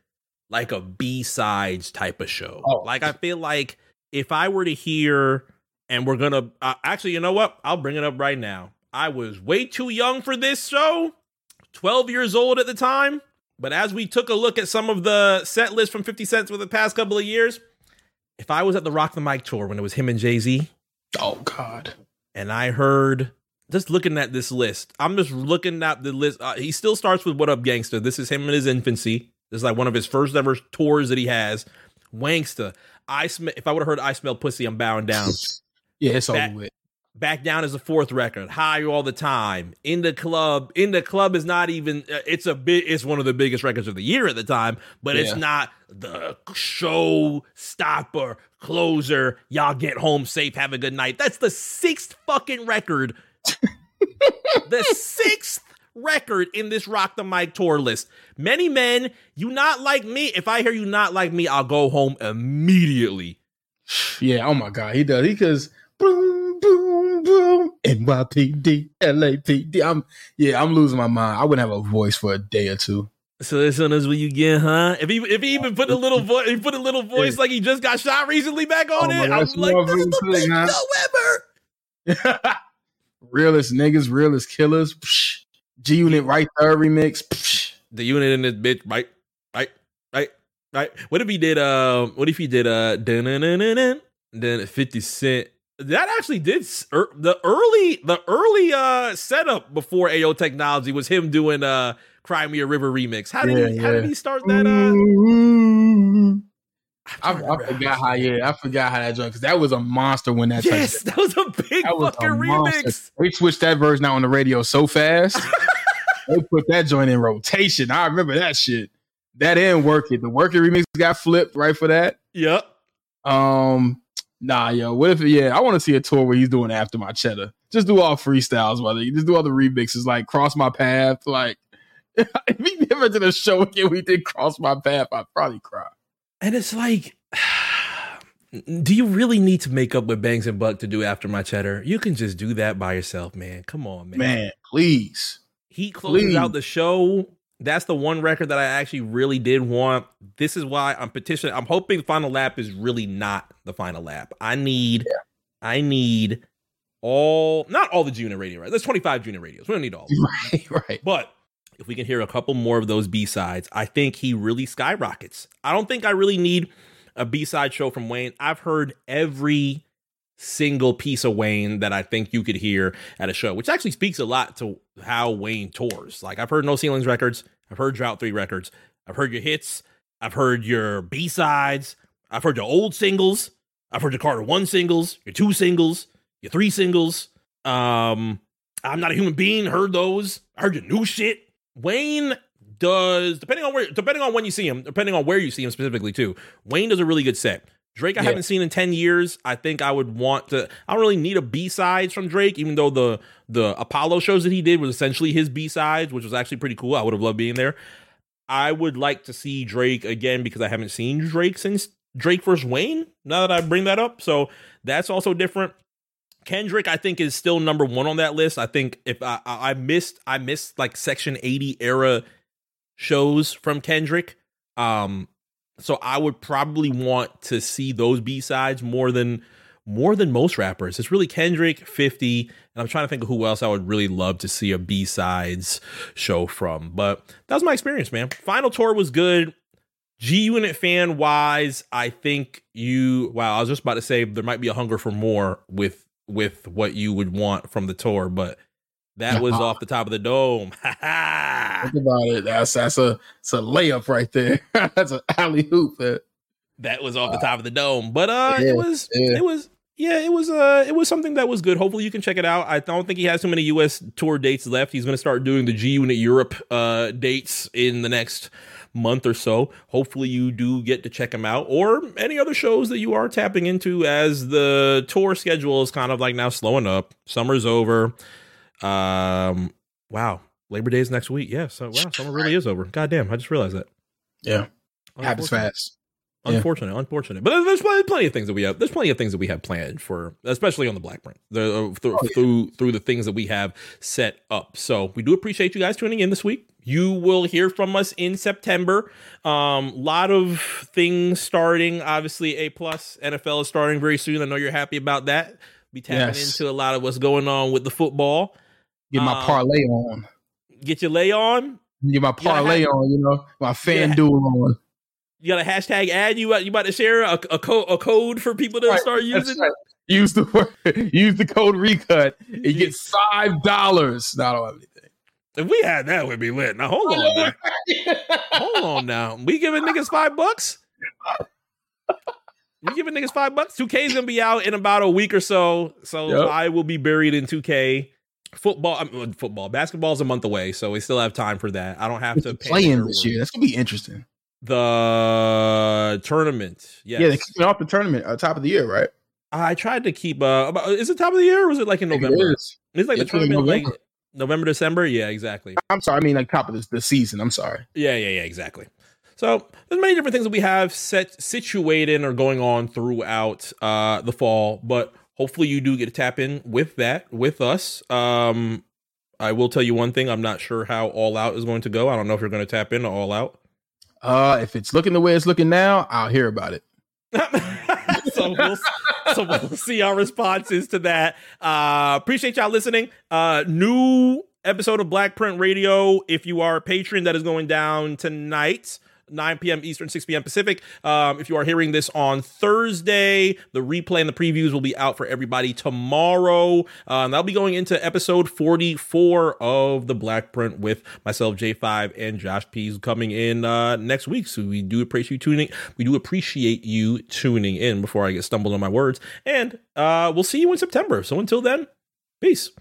like a B-sides type of show. Like I feel like if I were to hear and we're going to uh, actually, you know what? I'll bring it up right now. I was way too young for this show. 12 years old at the time. But as we took a look at some of the set lists from 50 Cent for the past couple of years, if I was at the Rock the Mic tour when it was him and Jay Z, oh God, and I heard just looking at this list, I'm just looking at the list. Uh, he still starts with "What Up, Gangsta." This is him in his infancy. This is like one of his first ever tours that he has. Wangsta, I sm- if I would have heard "I Smell Pussy," I'm bowing down. Yeah, it's Back- over with. Back down is the fourth record. High all the time. In the club. In the club is not even. uh, It's a bit. It's one of the biggest records of the year at the time, but it's not the show stopper closer. Y'all get home safe. Have a good night. That's the sixth fucking record. The sixth record in this Rock the Mic tour list. Many men, you not like me. If I hear you not like me, I'll go home immediately. Yeah, oh my God, he does. He cause boom, boom, boom, NYPD, LAPD. I'm yeah, I'm losing my mind. I wouldn't have a voice for a day or two. So as soon as when you get, huh? If he if he even put a little voice, he put a little voice like he just got shot recently back on Oh it. I'm like, this is the really big good, huh? show ever. Realest niggas, realest killers. Psh. G Unit right there remix. Psh. The unit in this bitch, right, right, right, right. What if he did? Uh, what if he did? Uh, then Fifty Cent. That actually did er, the early the early uh setup before Ayo technology was him doing uh Cry Me a River remix. How did he Yeah, how did yeah. he start that? Uh, I, I forgot how yeah, I forgot how that joint because that was a monster when that yes, that was a big That fucking monster. remix. They switched that version out on the radio so fast. they put that joint in rotation. I remember that shit. That didn't work it. The working remix got flipped right for that. Yep. Um, nah, yo. What if yeah, I want to see a tour where he's doing after my cheddar. Just do all freestyles, brother. You just do all the remixes, like cross my path. Like if he never did a show again, we did cross my path, I'd probably cry. And it's like, do you really need to make up with Banks and Buck to do After My Cheddar? You can just do that by yourself, man. Come on, man. Man, please. He closes Please. out the show. That's the one record that I actually really did want. This is why I'm petitioning. I'm hoping the Final Lap is really not the final lap. I need, I need all, not all the junior radio, right? There's 25 junior radios. We don't need all. of them. Right, right. But if we can hear a couple more of those B sides, I think he really skyrockets. I don't think I really need a B side show from Wayne. I've heard every single piece of Wayne that I think you could hear at a show, which actually speaks a lot to how Wayne tours. Like I've heard No Ceilings records, I've heard Drought 3 records, I've heard your hits, I've heard your B sides, I've heard your old singles, I've heard your Carter 1 singles, your two singles, your three singles. Um I'm not a human being, heard those. I heard your new shit. Wayne does depending on where depending on when you see him, depending on where you see him specifically too. Wayne does a really good set. Drake I Yeah. haven't seen in 10 years. I think I would want to I don't really need a B-sides from Drake even though the the Apollo shows that he did was essentially his B-sides, which was actually pretty cool. I would have loved being there. I would like to see Drake again because I haven't seen Drake since Drake versus Wayne. Now that I bring that up, so that's also different. Kendrick, I think, is still number one on that list. I think if I, I missed, I missed like Section 80 era shows from Kendrick. Um, so I would probably want to see those B sides more than more than most rappers. It's really Kendrick, 50, and I'm trying to think of who else I would really love to see a B sides show from. But that was my experience, man. Final tour was good. G Unit fan wise, I think you. Wow, I was just about to say there might be a hunger for more with with what you would want from the tour, but That was off the top of the dome. Think about it. That's that's a it's a layup right there. that's an alley hoop. Man. that was off the top of the dome. But uh Yeah, it was yeah. it was yeah, it was uh it was something that was good. Hopefully you can check it out. I don't think he has too many US tour dates left. He's gonna start doing the G Unit Europe uh dates in the next month or so. Hopefully you do get to check them out or any other shows that you are tapping into as the tour schedule is kind of like now slowing up. Summer's over. Um wow. Labor Day is next week. Yeah, so wow, summer really is over. God damn, I just realized that. Yeah. Happens Unfortunate. fast. Yeah. Unfortunate, unfortunate. But there's plenty, of things that we have. There's plenty of things that we have planned for, especially on the Black Print, the, uh, through, through through the things that we have set up. So we do appreciate you guys tuning in this week. You will hear from us in September. Um, a lot of things starting. Obviously, A plus NFL is starting very soon. I know you're happy about that. Be tapping Yes. into a lot of what's going on with the football. Get my Um, parlay on. Get your lay on. Get my parlay have- on. You know my fan Yeah. duel on. You got a hashtag ad. You about- you about to share a, a, co- a code for people to Right, start using. right. Use the word. Use the code recut. You get five dollars. No, I don't have anything. If we had that, we'd be lit. Now hold on, now. hold on now. We giving niggas five bucks. We giving niggas five bucks. Two K is gonna be out in about a week or so, so Yep. I will be buried in two K. Football, I mean, football, basketball's a month away, so we still have time for that. I don't have to pay Playing this year. That's gonna be interesting. the tournament. Yes. Yeah, they're kicking off the tournament uh, top of the year, right? I tried to keep. Uh, about, is it top of the year or was it like in I think it November? is. It's like the It's in tournament, like November. November, December. Yeah, exactly. I'm sorry. I mean, like top of this the season. I'm sorry. Yeah, yeah, yeah, exactly. So there's many different things that we have set situated or going on throughout uh the fall, but hopefully you do get to tap in with that with us. Um I will tell you one thing, I'm not sure how all out is going to go. I don't know if you're going to tap into all out. Uh, if it's looking the way it's looking now, I'll hear about it. so we'll so we'll see our responses to that. Uh appreciate y'all listening. Uh new episode of Black Print Radio. If you are a patron, that is going down tonight. 9 p.m. Eastern, 6 p.m. Pacific. Um, if you are hearing this on Thursday, the replay and the previews will be out for everybody tomorrow. Um, that'll be going into episode 44 of the Black Print with myself, J5, and Josh Pease coming in uh, next week. So we do appreciate you tuning. We do appreciate you tuning in before I get stumbled on my words. And uh, we'll see you in September. So until then, peace.